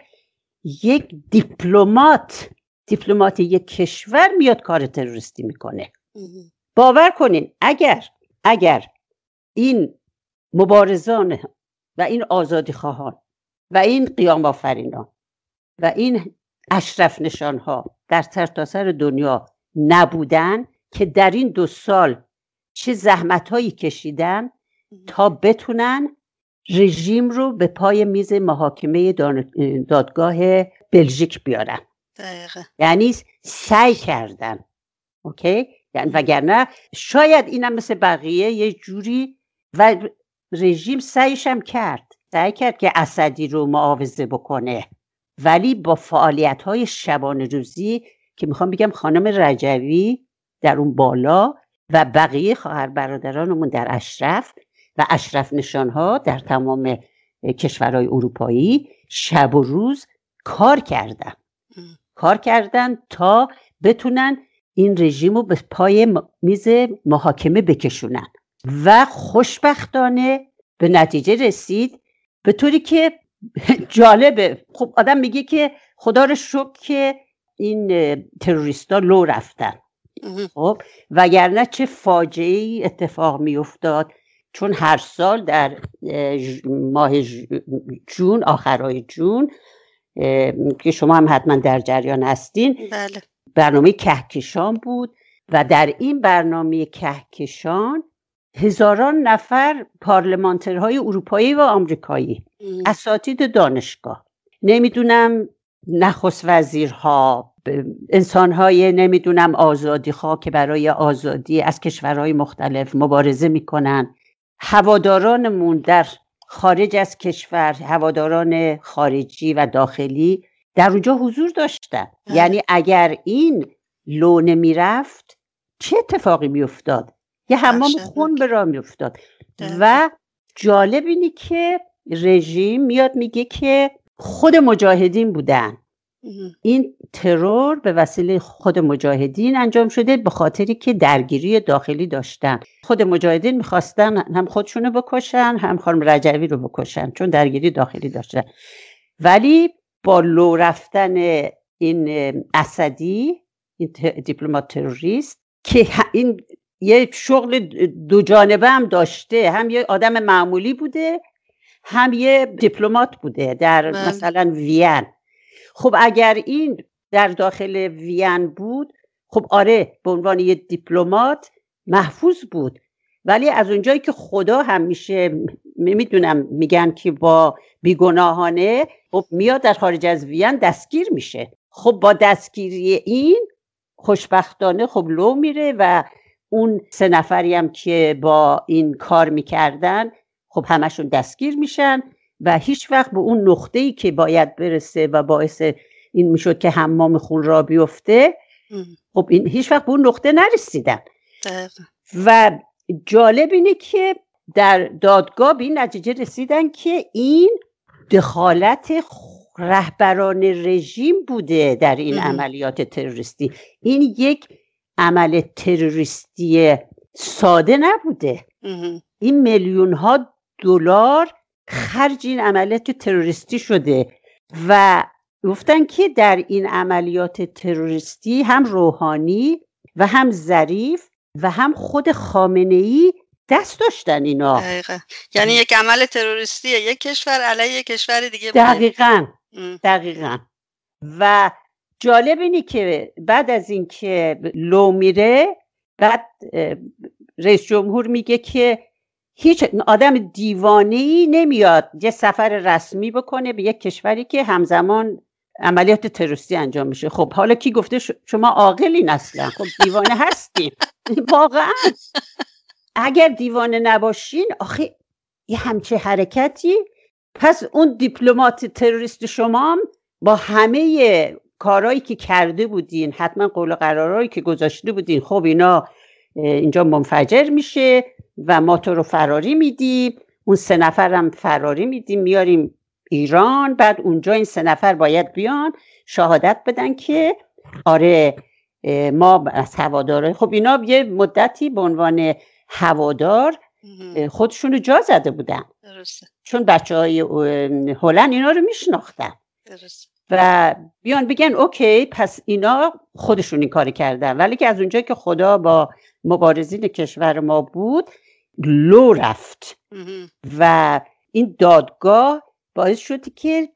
یک دیپلمات دیپلمات یک کشور میاد کار تروریستی می‌کنه. باور کنین اگر اگر این مبارزان و این آزادی خواهان و این قیام آفرینان و این اشرف نشان ها در سرتاسر سر دنیا نبودن که در این دو سال چه زحمت هایی کشیدن تا بتونن رژیم رو به پای میز محاکمه دادگاه بلژیک بیارن. دقیقه. یعنی سعی کردن. اوکی؟ یعنی وگرنه شاید اینم مثل بقیه یه جوری و رژیم سعیش هم کرد. سعی کرد که اسدی رو معاوضه بکنه. ولی با فعالیت های شبانه روزی که می‌خوام بگم خانم رجوی در اون بالا و بقیه خواهر برادرانمون در اشرف و اشرف نشان ها در تمام کشورهای اروپایی شب و روز کار کردن. کار کردن تا بتونن این رژیم رو به پای میز محاکمه بکشونن. و خوشبختانه به نتیجه رسید به طوری که جالبه. خب آدم میگه که خدا رو شکر که این تروریستا لو رفتن. خب وگرنه چه فاجعه ای اتفاق میافتاد. چون هر سال در ماه جون آخرای جون که شما هم حتما در جریان هستین. بله. برنامه کهکشان بود و در این برنامه کهکشان هزاران نفر پارلمانترهای اروپایی و آمریکایی اساتید دانشگاه نمی‌دونم نخست وزیرها انسانهای نمی‌دونم آزادی خواه که برای آزادی از کشورهای مختلف مبارزه می‌کنن. هوادارانمون در خارج از کشور هواداران خارجی و داخلی در اونجا حضور داشتن. بله. یعنی اگر این لو نمی‌رفت چه اتفاقی میافتاد؟ یه حمام خون به راه میافتاد. و جالب اینی که رژیم میاد میگه که خود مجاهدین بودن. این ترور به وسیله خود مجاهدین انجام شده به خاطری که درگیری داخلی داشتن. خود مجاهدین می‌خواستن هم خودشونو بکشن هم خانم رجوی رو بکشن چون درگیری داخلی داشتن. ولی با لو رفتن این اسدی این دیپلمات تروریست که این یه شغل دو جانبه هم داشته. هم یه آدم معمولی بوده هم یه دیپلمات بوده در بله. مثلا وین. خب اگر این در داخل وین بود خب آره به عنوان یه دیپلمات محفوظ بود. ولی از اونجایی که خدا هم میشه می‌دونم میگن که با بیگناهانه خب میاد در خارج از وین دستگیر میشه. خب با دستگیری این خوشبختانه خب لو میره و اون سه نفری هم که با این کار می‌کردن خب همشون دستگیر میشن. و هیچ وقت به اون نقطه ای که باید برسه و باعث این می‌شد که حمام خون را بیفته خب این هیچ وقت به اون نقطه نرسیدن. و جالب اینه که در دادگاه به این نتیجه رسیدن که این دخالت رهبران رژیم بوده در این عملیات تروریستی. این یک عمل تروریستی ساده نبوده. این میلیون ها دلار خرج این عملیات تروریستی شده و گفتن که در این عملیات تروریستی هم روحانی و هم ظریف و هم خود خامنه ای دست داشتن اینا. دقیقا. یعنی یک عمل تروریستی یک کشور علیه یک کشور دیگه بوده. دقیقا. دقیقا. و جالب اینی که بعد از اینکه لو میره بعد رئیس جمهور میگه که هیچ آدم دیوانه نمیاد یه سفر رسمی بکنه به یک کشوری که همزمان عملیات تروریستی انجام میشه. خب حالا کی گفته شما عاقلین اصلا. خب دیوانه هستیم واقعا. اگر دیوانه نباشین آخه یه همچه حرکتی. پس اون دیپلمات تروریست شما با همه کارهایی که کرده بودین حتما قول قرارهایی که گذاشته بودین خب اینا اینجا منفجر میشه. و ما تو رو فراری میدیم. اون سه نفر هم فراری میدیم. میاریم ایران. بعد اونجا این سه نفر باید بیان شهادت بدن که آره ما از هواداره خب اینا یه مدتی به عنوان هوادار خودشون رو جا زده بودن. چون بچه های هلند اینا رو میشناختن. و بیان بگن اوکی پس اینا خودشون این کار کردن. ولی که از اونجا که خدا با مبارزین کشور ما بود لو رفت. و این دادگاه باعث شد که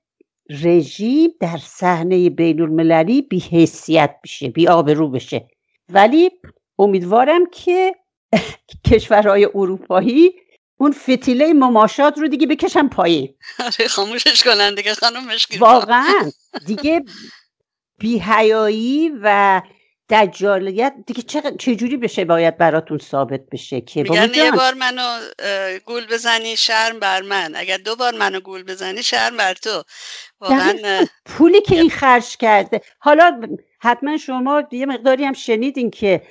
رژیم در صحنه بین المللی بی حیثیت بشه بی آبرو بشه. ولی امیدوارم که کشورهای اروپایی اون فتیله مماشات رو دیگه بکشن پایین. آره خاموشش کنن دیگه خانم واقعا. دیگه بیهیایی و دجالیت دیگه چجوری بشه باید براتون ثابت بشه که؟ میگن یه بار منو گول بزنی شرم بر من. اگر دو بار منو گول بزنی شرم بر تو. واقعا پولی که این خرج کرده. حالا حتما شما یه مقداری هم شنیدین که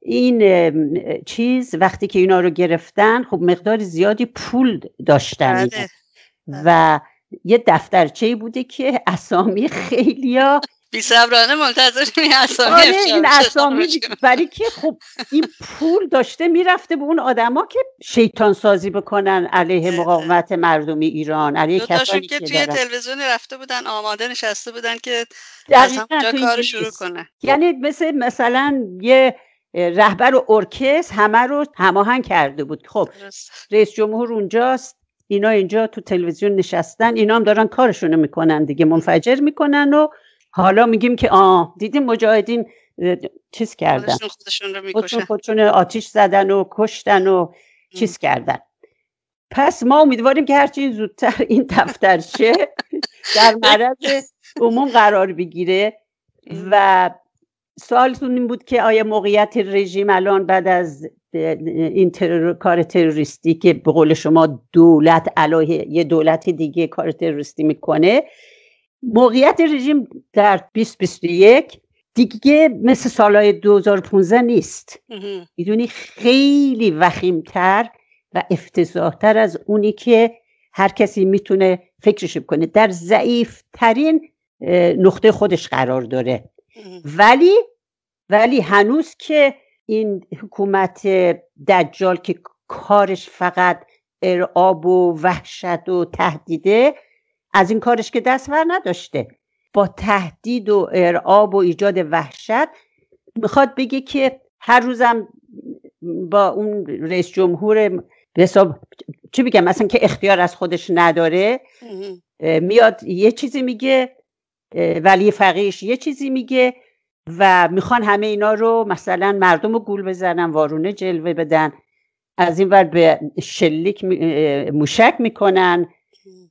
این چیز وقتی که اینا رو گرفتن خب مقدار زیادی پول داشتن بله. و یه دفترچه بوده که اسامی خیلیا بی صبرانه منتظر این اسامی آره این اسامی برای که خب این پول داشته می‌رفته به اون آدما که شیطان سازی بکنن علیه مقاومت مردمی ایران علیه کسانی که توی تلویزیون رفته بودن آماده نشسته بودن که از همونجا کار شروع کنن یعنی مثل مثلا یه رهبر و ارکست همه رو هماهنگ کرده بود. خب رئیس جمهور اونجاست اینا اینجا تو تلویزیون نشستن اینا هم دارن کارشونو می‌کنن دیگه منفجر می‌کنن و حالا میگیم که آه دیدیم مجاهدین چیز کردن؟ خودشون خودشون رو خودشون, خودشون آتیش زدن و کشتن و چیز کردن. پس ما امیدواریم که هرچی زودتر این دفترچه در معرض عموم قرار بگیره و سوالتون این بود که آیا موقعیت رژیم الان بعد از این کار تروریستی که به قول شما دولت علیه یه دولت دیگه کار تروریستی می‌کنه موقعیت رژیم در 2021 دیگه مثل سالهای 2015 نیست. می‌دونی؟ خیلی وخیمتر و افتضاحتر از اونی که هر کسی می‌تونه فکرش بکنه. در ضعیف ترین نقطه خودش قرار داره. ولی ولی هنوز که این حکومت دجال که کارش فقط ارعاب و وحشت و تهدیده از این کارش که دست ور نداشته. با تهدید و ارعاب و ایجاد وحشت می‌خواد بگه که هر روزم با اون رئیس جمهور حساب چی بگم مثلا که اختیار از خودش نداره میاد یه چیزی میگه ولی فقیش یه چیزی میگه و می‌خوان همه اینا رو مثلا مردم رو گول بزنن وارونه جلوه بدن. از این ور به شلیک موشک می‌کنن.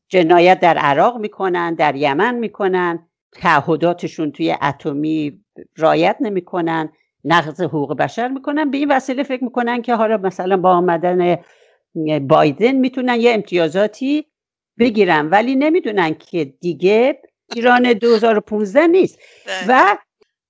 جنایت در عراق می‌کنن در یمن می‌کنن تعهداتشون توی اتمی رایت نمی‌کنن نقض حقوق بشر می‌کنن. به این وسیله فکر می‌کنن که حالا مثلا با آمدن بایدن می‌تونن یه امتیازاتی بگیرن ولی نمی‌دونن که دیگه ایران 2015 نیست. بله. و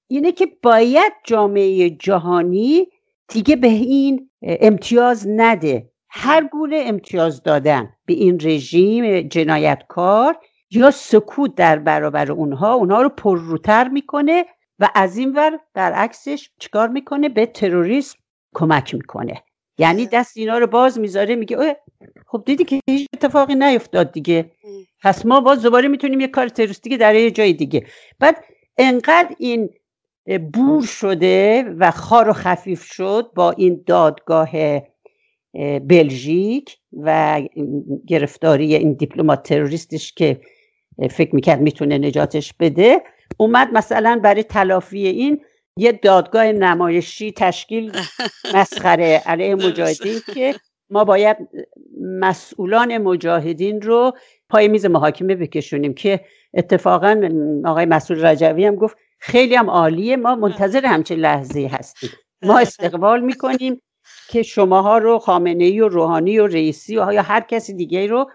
اینه که باید جامعه جهانی دیگه به این امتیاز نده. هر گونه امتیاز دادن به این رژیم جنایتکار یا سکوت در برابر اونها اونها رو پرروتر می‌کنه و از این ور برعکسش چیکار می‌کنه؟ به تروریسم کمک می‌کنه. یعنی دست اینا رو باز می‌ذاره میگه خب دیدی که هیچ اتفاقی نیفتاد دیگه. پس ما باز دوباره می‌تونیم یه کار تروریستی در یه جای دیگه. بعد انقدر این بور شده و خار و خفیف شد با این دادگاه بلژیک و گرفتاری این دیپلمات تروریستش که فکر می‌کرد می‌تونه نجاتش بده. اومد مثلا برای تلافی این یه دادگاه نمایشی تشکیل مسخره علیه مجاهدین که ما باید مسئولان مجاهدین رو پای میز محاکمه بکشونیم که اتفاقا آقای مسئول رجوی هم گفت خیلی هم عالیه ما منتظر همچین لحظه هستیم. ما استقبال می‌کنیم. که شماها رو خامنه ای و روحانی و رئیسی و یا هر کسی دیگه رو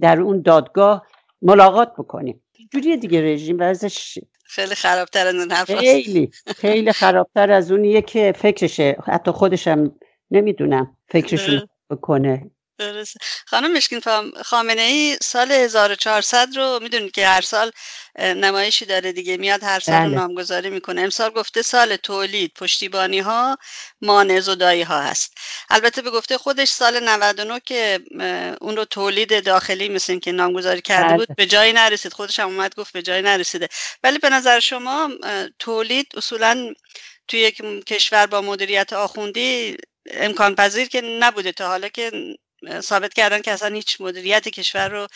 در اون دادگاه ملاقات بکنیم. جوری دیگه رژیم ورزش خیلی خرابتر از اون خیلی خیلی خرابتر از اونیه که فکرشه. حتی خودشم نمی‌دونم فکرشون بکنه. درست خانم مشکین خامنه ای سال 1400 رو می‌دونید که هر سال نمایشی داره دیگه میاد هر سال بله. نامگذاری می‌کنه. امسال گفته سال تولید پشتیبانی ها مانع زدایی ها هست. البته به گفته خودش سال 99 که اون رو تولید داخلی مثل که نامگذاری کرده بله. بود به جایی نرسید. خودش هم اومد گفت به جایی نرسیده. ولی به نظر شما تولید اصولا توی یک کشور با مدیریت آخوندی امکان پذیر که نبوده تا حالا که ثابت کردن که اصلا هیچ مدیریت کشور رو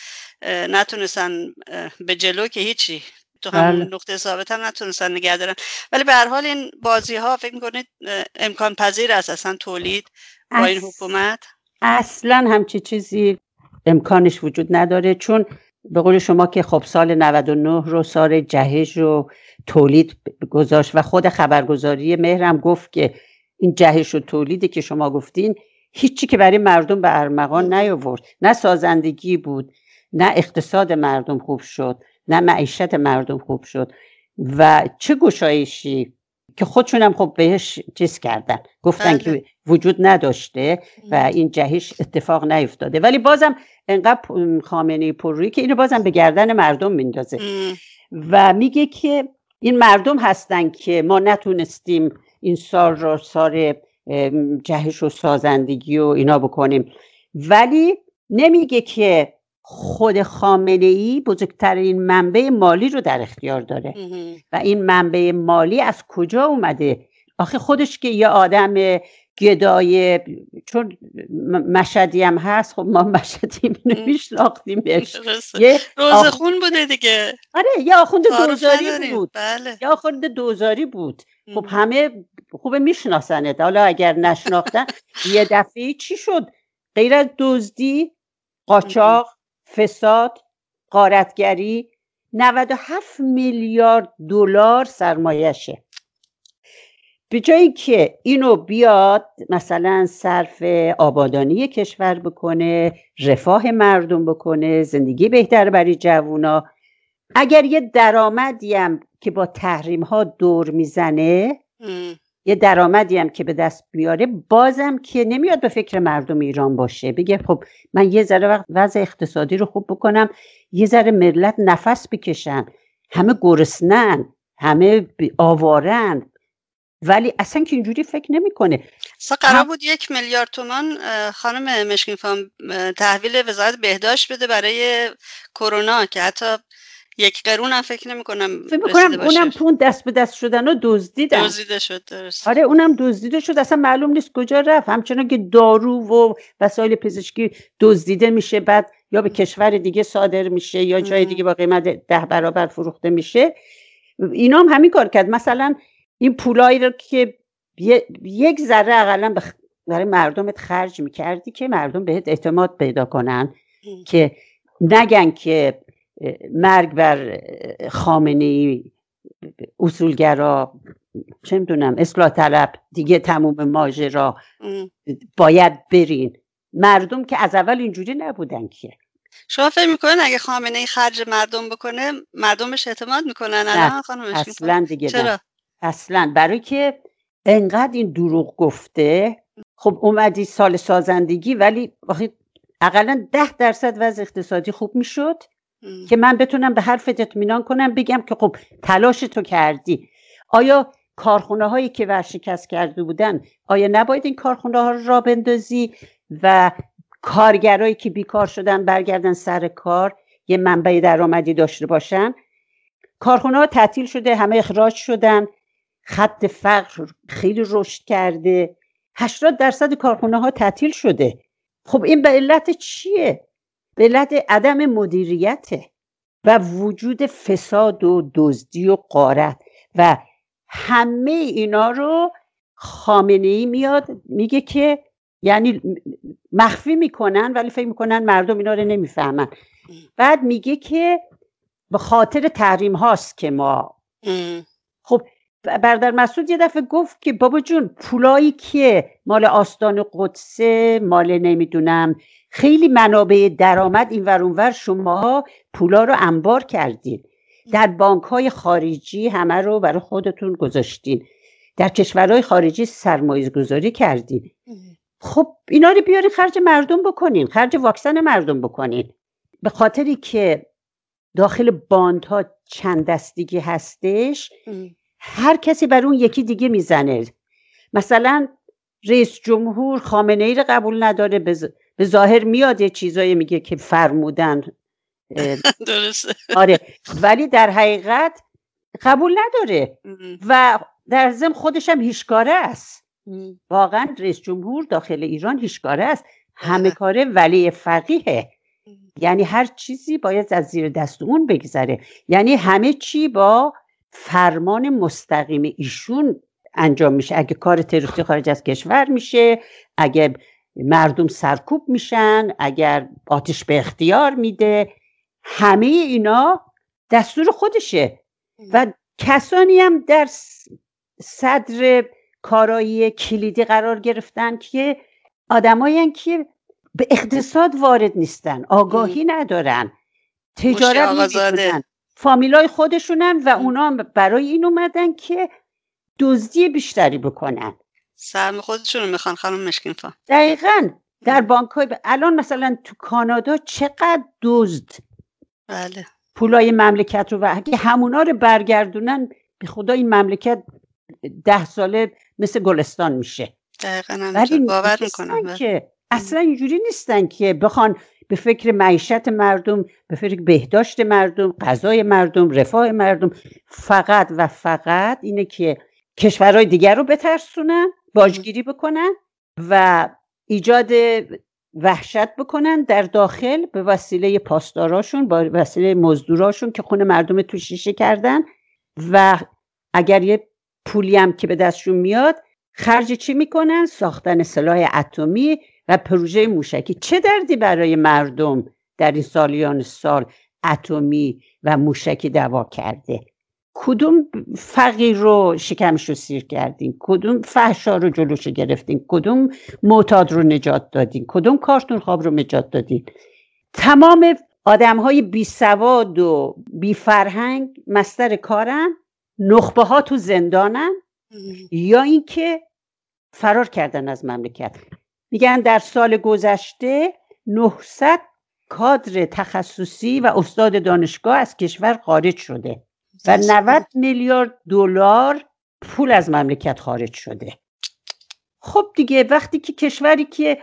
نتونستن به جلو که هیچی تو همون بله. نقطه ثابت هم نتونستن نگه دارن. ولی به هر حال این بازی ها فکر می‌کنید امکان پذیر است اصلا تولید با این حکومت؟ اصلا همچی چیزی امکانش وجود نداره. چون به قول شما که خب سال 99 رو سال جهش رو تولید گذاشت و خود خبرگزاری مهرم گفت که این جهش و تولیدی که شما گفتین هیچی که برای مردم به ارمغان نیاورد. نه سازندگی بود نه اقتصاد مردم خوب شد نه معیشت مردم خوب شد. و چه گشایشی که خودشونم خب بهش چیز کردن. گفتن که بله. وجود نداشته و این جهش اتفاق نیفتاده. ولی بازم انقدر خامنه پررویی که اینو بازم به گردن مردم میندازه. و میگه که این مردم هستن که ما نتونستیم این سال را سال جهش و سازندگی و اینا بکنیم. ولی نمیگه که خود خامنه ای بزرگترین منبع مالی رو در اختیار داره. و این منبع مالی از کجا اومده؟ آخه خودش که یه آدم گدای چون مشدی هم هست خب ما مشدی نمیشناختیم بهش. یه روزخون بوده دیگه. آره یه آخوند دوزاری بود. بله. یه آخوند دوزاری بود. خب همه خوب میشناسنت. حالا اگر نشناختن یه دفعه چی شد؟ غیر از دزدی قاچاق فساد قارتگری 97 میلیارد دلار سرمایشه به جایی که اینو بیاد مثلا صرف آبادانی کشور بکنه رفاه مردم بکنه زندگی بهتر برای جوونا اگر یه درآمدی هم که با تحریم ها دور می‌زنه یه درآمدی هم که به دست بیاره بازم که نمیاد به فکر مردم ایران باشه. بگه خب من یه ذره وقت وضع اقتصادی رو خوب بکنم یه ذره ملت نفس بکشن. همه گرسنن همه آوارن. ولی اصلا که اینجوری فکر نمی‌کنه. قرار بود یک میلیارد تومان خانم مشکین فام تحویل وزارت بهداشت بده برای کرونا که حتی یک قرون هم فکر نمی کنم فکر می‌کنم اونم پون دست به دست شدن و دزدیدن. دزدیده شد درست. آره اونم دزدیده شد. اصلا معلوم نیست کجا رفت. همچنان که دارو و وسایل پزشکی دزدیده میشه بعد یا به کشور دیگه صادر میشه یا جای دیگه با قیمت ده برابر فروخته میشه. اینا هم همین کار کرد. مثلا این پولایی رو که یک ذره اقلا برای مردمت خرج می‌کردی که مردم بهت اعتماد پیدا کنن که نگن که مرگ بر خامنه ای اصولگرا چه می‌دونم اصلاح طلب دیگه تموم ماجرا. باید برین. مردم که از اول اینجوری نبودن که. شما فکر می‌کنن اگه خامنه ای خرج مردم بکنه مردمش اعتماد می‌کنن؟ الان خانم اصلا دیگه چرا؟ اصلا. برای که انقدر این دروغ گفته. خب اومدی سال سازندگی ولی اقلا ده درصد وضع اقتصادی خوب می‌شد که من بتونم به حرفت اطمینان کنم بگم که خب تلاش تو کردی. آیا کارخونه هایی که ورشکست کرده بودن آیا نباید این کارخونه ها را بندازی و کارگرایی که بیکار شدن برگردن سر کار یه منبع درآمدی داشته باشن؟ کارخونه ها تعطیل شده همه اخراج شدن. خط فقر خیلی رشد کرده. 80 درصد کارخونه ها تعطیل شده. خب این به علت چیه؟ به علت عدم مدیریته و وجود فساد و دزدی و قارت و همه اینا رو خامنه ای میاد میگه که یعنی مخفی می‌کنن ولی فکر می‌کنن مردم اینا رو نمی‌فهمن. بعد میگه که به خاطر تحریم هاست که ما. خب بردر مسعود یه دفعه گفت که بابا جون پولایی که مال آستان قدسه مال نمی‌دونم. خیلی منابع درآمد این ور اونور شماها پولا رو انبار کردین. در بانک های خارجی همه رو برای خودتون گذاشتین. در کشورهای خارجی سرمایه گذاری کردین. خب اینا رو بیارین خرج مردم بکنین خرج واکسن مردم بکنین. به خاطری که داخل باندها چند دستگی هستش هر کسی بر اون یکی دیگه می‌زنه. مثلا رئیس جمهور خامنه ای رو قبول نداره به ظاهر میاد یه چیزایی میگه که فرمودن درسته. آره. ولی در حقیقت قبول نداره و در ضمن خودش هم هیشکاره است. واقعا رئیس جمهور داخل ایران هیشکاره است. همه کاره ولی فقیه یعنی هر چیزی باید از زیر دست اون بگذره. یعنی همه چی با فرمان مستقیم ایشون انجام میشه. اگه کار تروریستی خارج از کشور میشه اگه مردم سرکوب میشن اگر آتش به اختیار میده همه اینا دستور خودشه. و کسانی هم در صدر کارایی کلیدی قرار گرفتن که آدمایی که به اقتصاد وارد نیستن آگاهی ندارن تجارت نمی‌کنن. فامیلای خودشونن و اونا برای این اومدن که دزدی بیشتری بکنن. سهم خودشون رو می‌خوان خانم مشکین فا. دقیقا. در بانک های الان مثلا تو کانادا چقدر دزد؟ بله. پولای مملکت رو و اگه همونا رو برگردونن به خدا این مملکت ده ساله مثل گلستان میشه. دقیقا باور می‌کنم بله. که. اصلا اینجوری نیستن که بخوان به فکر معیشت مردم به فکر بهداشت مردم غذای مردم رفاه مردم فقط و فقط اینه که کشورهای دیگر رو بترسونن باجگیری بکنن و ایجاد وحشت بکنن در داخل به وسیله پاسداراشون با وسیله مزدوراشون که خونه مردم تو شیشه کردن و اگر یه پولی هم که به دستشون میاد خرج چی می‌کنن؟ ساختن سلاح اتمی و پروژه موشکی. چه دردی برای مردم در این سالیان سال اتمی و موشکی دوا کرده؟ کدوم فقیر رو شکمش رو سیر کردیم کدوم فحشا رو جلوش گرفتیم کدوم معتاد رو نجات دادیم کدوم کارتون خواب رو نجات دادیم تمام آدم های بی سواد و بی فرهنگ مستر کارن نخبه ها تو زندانن یا اینکه فرار کردن از مملکت. میگن در سال گذشته 900 کادر تخصصی و استاد دانشگاه از کشور خارج شده و 90 میلیارد دلار پول از مملکت خارج شده. خب دیگه وقتی که کشوری که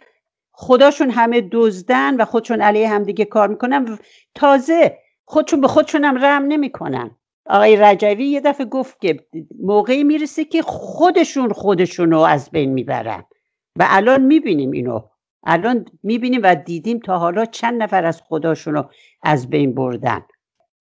خداشون همه دزدن و خودشون علیه هم دیگه کار می‌کنن تازه خودشون به خودشون هم رحم نمی‌کنن. آقای رجوی یه دفعه گفت که موقعی می‌رسه که خودشون خودشون رو از بین می‌برن. و الان می‌بینیم اینو. الان می‌بینیم و دیدیم تا حالا چند نفر از خداشون رو از بین بردن.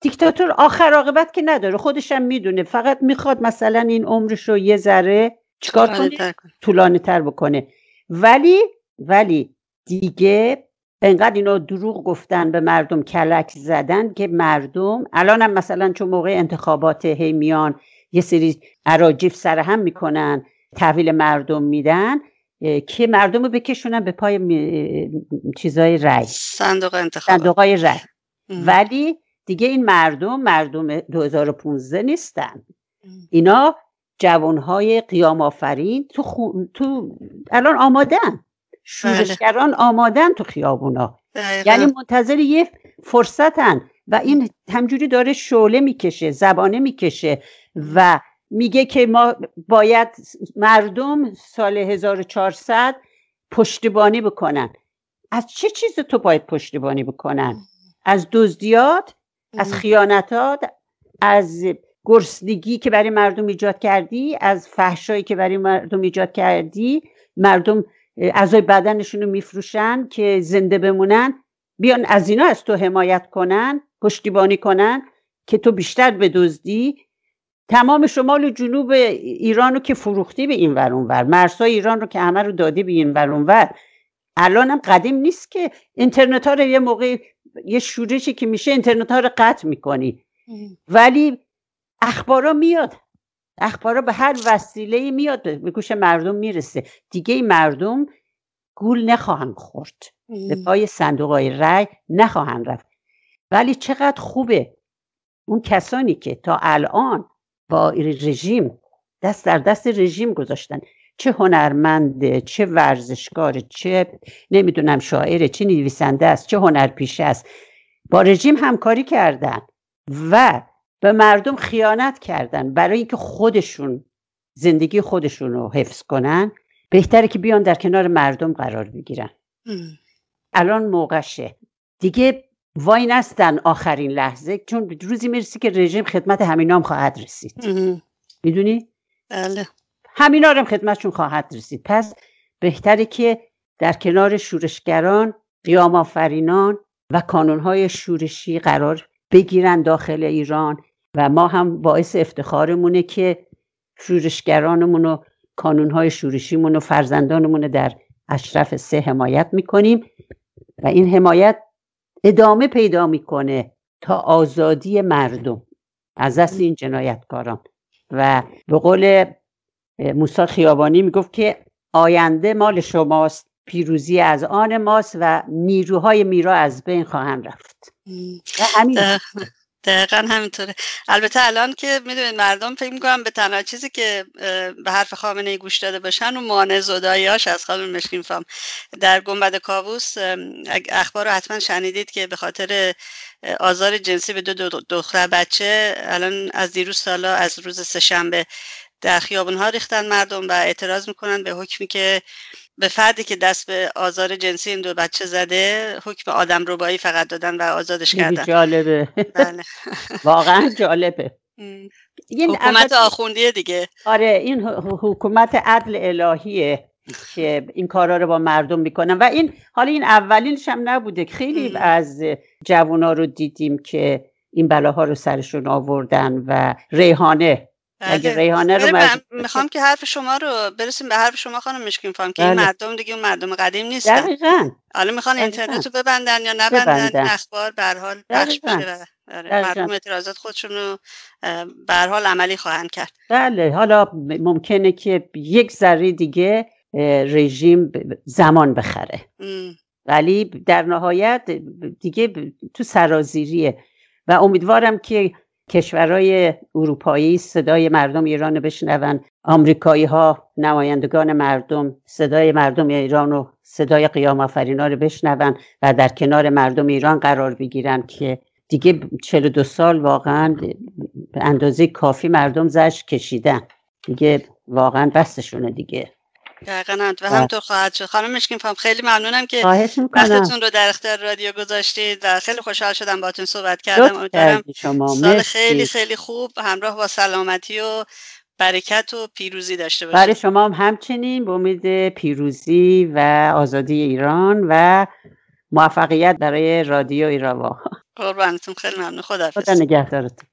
دیکتاتور آخر عاقبت که نداره خودش هم می‌دونه. فقط می‌خواد مثلا این عمرش رو یه ذره چیکار کنه؟ طولانی تر بکنه. ولی ولی دیگه انقدر اینا دروغ گفتن به مردم کلک زدن که مردم الان هم مثلا چون موقع انتخابات هی میان یه سری عراجیف سر هم می‌کنن تحویل مردم میدن. که مردم رو بکشونن به پای چیزای رای صندوق انتخابات صندوق رای ولی دیگه این مردم مردم 2015 نیستن. اینا جوانهای قیام آفرین تو, تو الان آمادن. شورشگران بله. آمادن تو خیابونا. یعنی منتظر یه فرصتن. و این همجوری داره شعله می‌کشه زبانه می‌کشه و میگه که ما باید مردم سال 1400 پشتیبانی بکنن. از چه چیز تو باید پشتیبانی بکنن؟ از دزدیات از خیانتات از گرسنگی که برای مردم ایجاد کردی از فحشایی که برای مردم ایجاد کردی. مردم اعضای بدنشون رو میفروشن که زنده بمونن. بیان از اینا از تو حمایت کنن پشتیبانی کنن که تو بیشتر بدزدی. تمام شمال و جنوب ایران رو که فروختی به این ور ور. مرزهای ایران رو که همه رو دادی به این ور ور. الان هم قدیم نیست که اینترنت ها رو یه موقع یه شورشی که میشه اینترنت ها رو قطع می‌کنی. ولی اخبارا میاد. اخبارا به هر وسیله میاد. به گوش مردم می‌رسه. دیگه مردم گول نخواهند خورد. به پای صندوق های رای نخواهند رفت. ولی چقدر خوبه اون کسانی که تا الان با رژیم دست در دست رژیم گذاشتن. چه هنرمنده چه ورزشکاره چه نمی‌دونم شاعره چه نویسنده است چه هنرپیشه است. با رژیم همکاری کردن و به مردم خیانت کردن برای اینکه خودشون زندگی خودشون رو حفظ کنن. بهتره که بیان در کنار مردم قرار بگیرن. الان موقعشه دیگه وای نستن آخرین لحظه. چون روزی می‌رسی که رژیم خدمت همینام خواهد رسید. می‌دونی؟ بله. همینا هم خدمتشون خواهد رسید. پس بهتره که در کنار شورشگران قیام آفرینان و کانونهای شورشی قرار بگیرن داخل ایران و ما هم باعث افتخارمونه که شورشگرانمون و کانونهای شورشیمون و فرزندانمون در اشرف سه حمایت می‌کنیم. و این حمایت ادامه پیدا می‌کنه تا آزادی مردم. از دست این جنایتکاران. و به قول موسی خیابانی می‌گفت که آینده مال شماست پیروزی از آن ماست و نیروهای میرا از بین خواهند رفت. همین دقیقا همینطوره. البته الان که می‌دونید مردم فکر می‌کنم به تنها چیزی که به حرف خامنه ای گوش داده باشن و مانع زداییاش از خانم مشکین فام. در گنبد کاووس اخبار رو حتما شنیدید که به خاطر آزار جنسی به دو دختر بچه الان از دیروز سالا از روز سهشنبه در خیابون ها ریختن مردم و اعتراض می‌کنن به حکمی که به فردی که دست به آزار جنسی این دو بچه زده حکم آدم ربایی فقط دادن و آزادش کردن. جالبه. بله. واقعا جالبه. این حکومت آخوندیه دیگه. آره این حکومت عدل الهیه که این کارا رو با مردم می‌کنن. و این حالا این اولینش هم نبوده. خیلی از جوونا رو دیدیم که این بلاها رو سرشون آوردن و ریحانه اگه بله. ریحانه رو می‌خوام که حرف شما رو برسیم به حرف شما خانم مشکین فام که این بله. مردم دیگه اون مردم قدیم نیستن. دقیقاً. حالا می‌خوان اینترنت رو ببندن یا نبندن اخبار به حال پخش بشه آره، مردم اعتراضات خودشون رو به حال عملی خواهند کرد. بله. حالا ممکنه که یک ذره دیگه رژیم زمان بخره. ولی در نهایت دیگه تو سرازیریه. و امیدوارم که کشورهای اروپایی صدای مردم ایران بشنون. آمریکایی ها نمایندگان مردم صدای مردم ایران و صدای قیام آفرینا رو بشنون و در کنار مردم ایران قرار بگیرن که دیگه 42 سال واقعا به اندازه کافی مردم زش کشیدن. دیگه واقعا بستشونه دیگه. دقیقا. و همطور خواهد شد. خانم مشکین فهم خیلی ممنونم که وقتتون رو در اختیار رادیو گذاشتید و خیلی خوشحال شدم باتون صحبت کردم. امیدوارم سال خیلی خیلی خوب همراه با سلامتی و برکت و پیروزی داشته باشید. برای شما هم همچنین به امید پیروزی و آزادی ایران و موفقیت برای رادیو ایراوا. قربانتون. خیلی ممنون. خدا خدا نگهدارتون.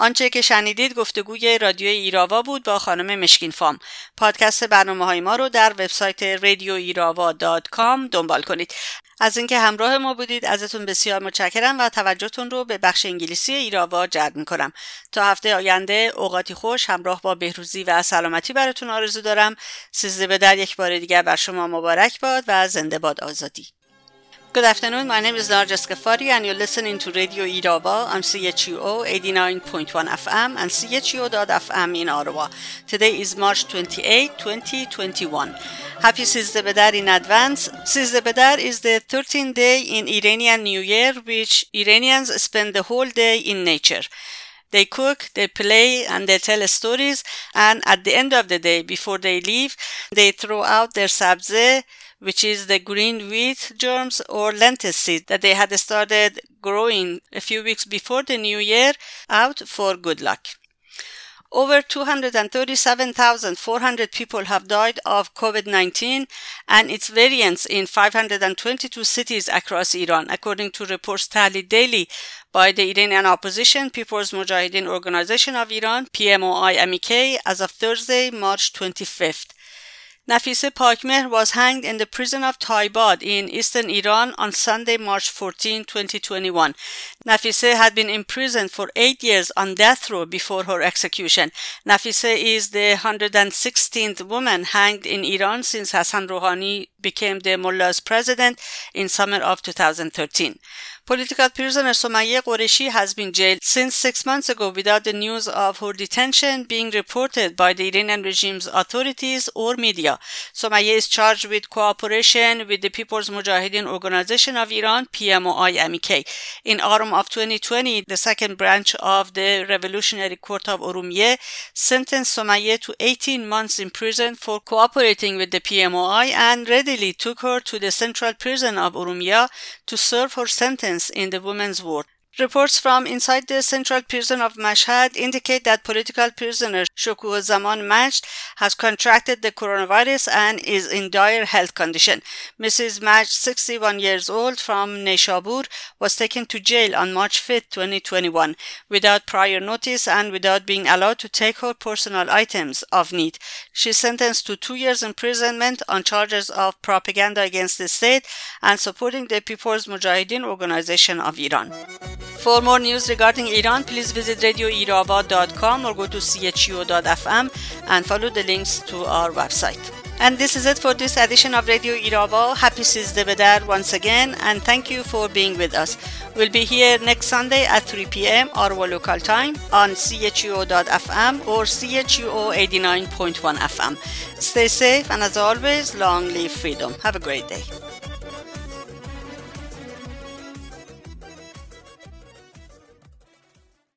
آنچه که شنیدید گفتگوی رادیو ایراوا بود با خانم مشکین فام. پادکست برنامه های ما رو در وبسایت رادیو ایراوا دنبال کنید. از اینکه همراه ما بودید ازتون بسیار متشکرم و توجهتون رو به بخش انگلیسی ایراوا جلب می‌کنم. تا هفته آینده اوقاتی خوش همراه با بهروزی و سلامتی براتون آرزو دارم. سیزده به در یک بار دیگر بر شما مبارک باد و زنده باد آزادی. Good afternoon. My name is Narjas Ghaffari, and you're listening to Radio Irava on CHUO 89.1 FM and CHUO.FM in Ottawa. Today is March 28, 2021. Happy Sizde Bedar in advance. Sizde Bedar is the 13th day in Iranian New Year, which Iranians spend the whole day in nature. They cook, they play, and they tell stories. And at the end of the day, before they leave, they throw out their sabze, which is the green wheat germs or lentil seed that they had started growing a few weeks before the new year out for good luck. Over 237,400 people have died of COVID 19 and its variants in 522 cities across Iran, according to reports tallied daily by the Iranian opposition People's Mujahideen Organization of Iran, PMOI-MEK, as of Thursday, March 25th. Nafisa Pakmer was hanged in the prison of Taibad in eastern Iran on Sunday, March 14, 2021. Nafisa had been imprisoned for eight years on death row before her execution. Nafisa is the 116th woman hanged in Iran since Hassan Rouhani became the mullah's president in summer of 2013. Political prisoner Somaye Qureshi has been jailed since six months ago without the news of her detention being reported by the Iranian regime's authorities or media. Somaye is charged with cooperation with the People's Mujahideen Organization of Iran, PMOI-MEK. In autumn of 2020, the second branch of the Revolutionary Court of Urumiyeh sentenced Somaye to 18 months in prison for cooperating with the PMOI and readily took her to the central prison of Urumiyeh to serve her sentence in the women's ward. Reports from inside the central prison of Mashhad indicate that political prisoner Shokuh Zaman Majd has contracted the coronavirus and is in dire health condition. Mrs. Majd, 61 years old from Neshabur, was taken to jail on March 5, 2021, without prior notice and without being allowed to take her personal items of need. She is sentenced to two years imprisonment on charges of propaganda against the state and supporting the People's Mujahideen Organization of Iran. For more news regarding Iran, please visit radioirava.com or go to chu.fm and follow the links to our website. And this is it for this edition of Radio Irava. Happy Sizde Bedar once again, and thank you for being with us. We'll be here next Sunday at 3 p.m. our local time on chuo.fm or chuo 89.1 FM. Stay safe, and as always, long live freedom. Have a great day.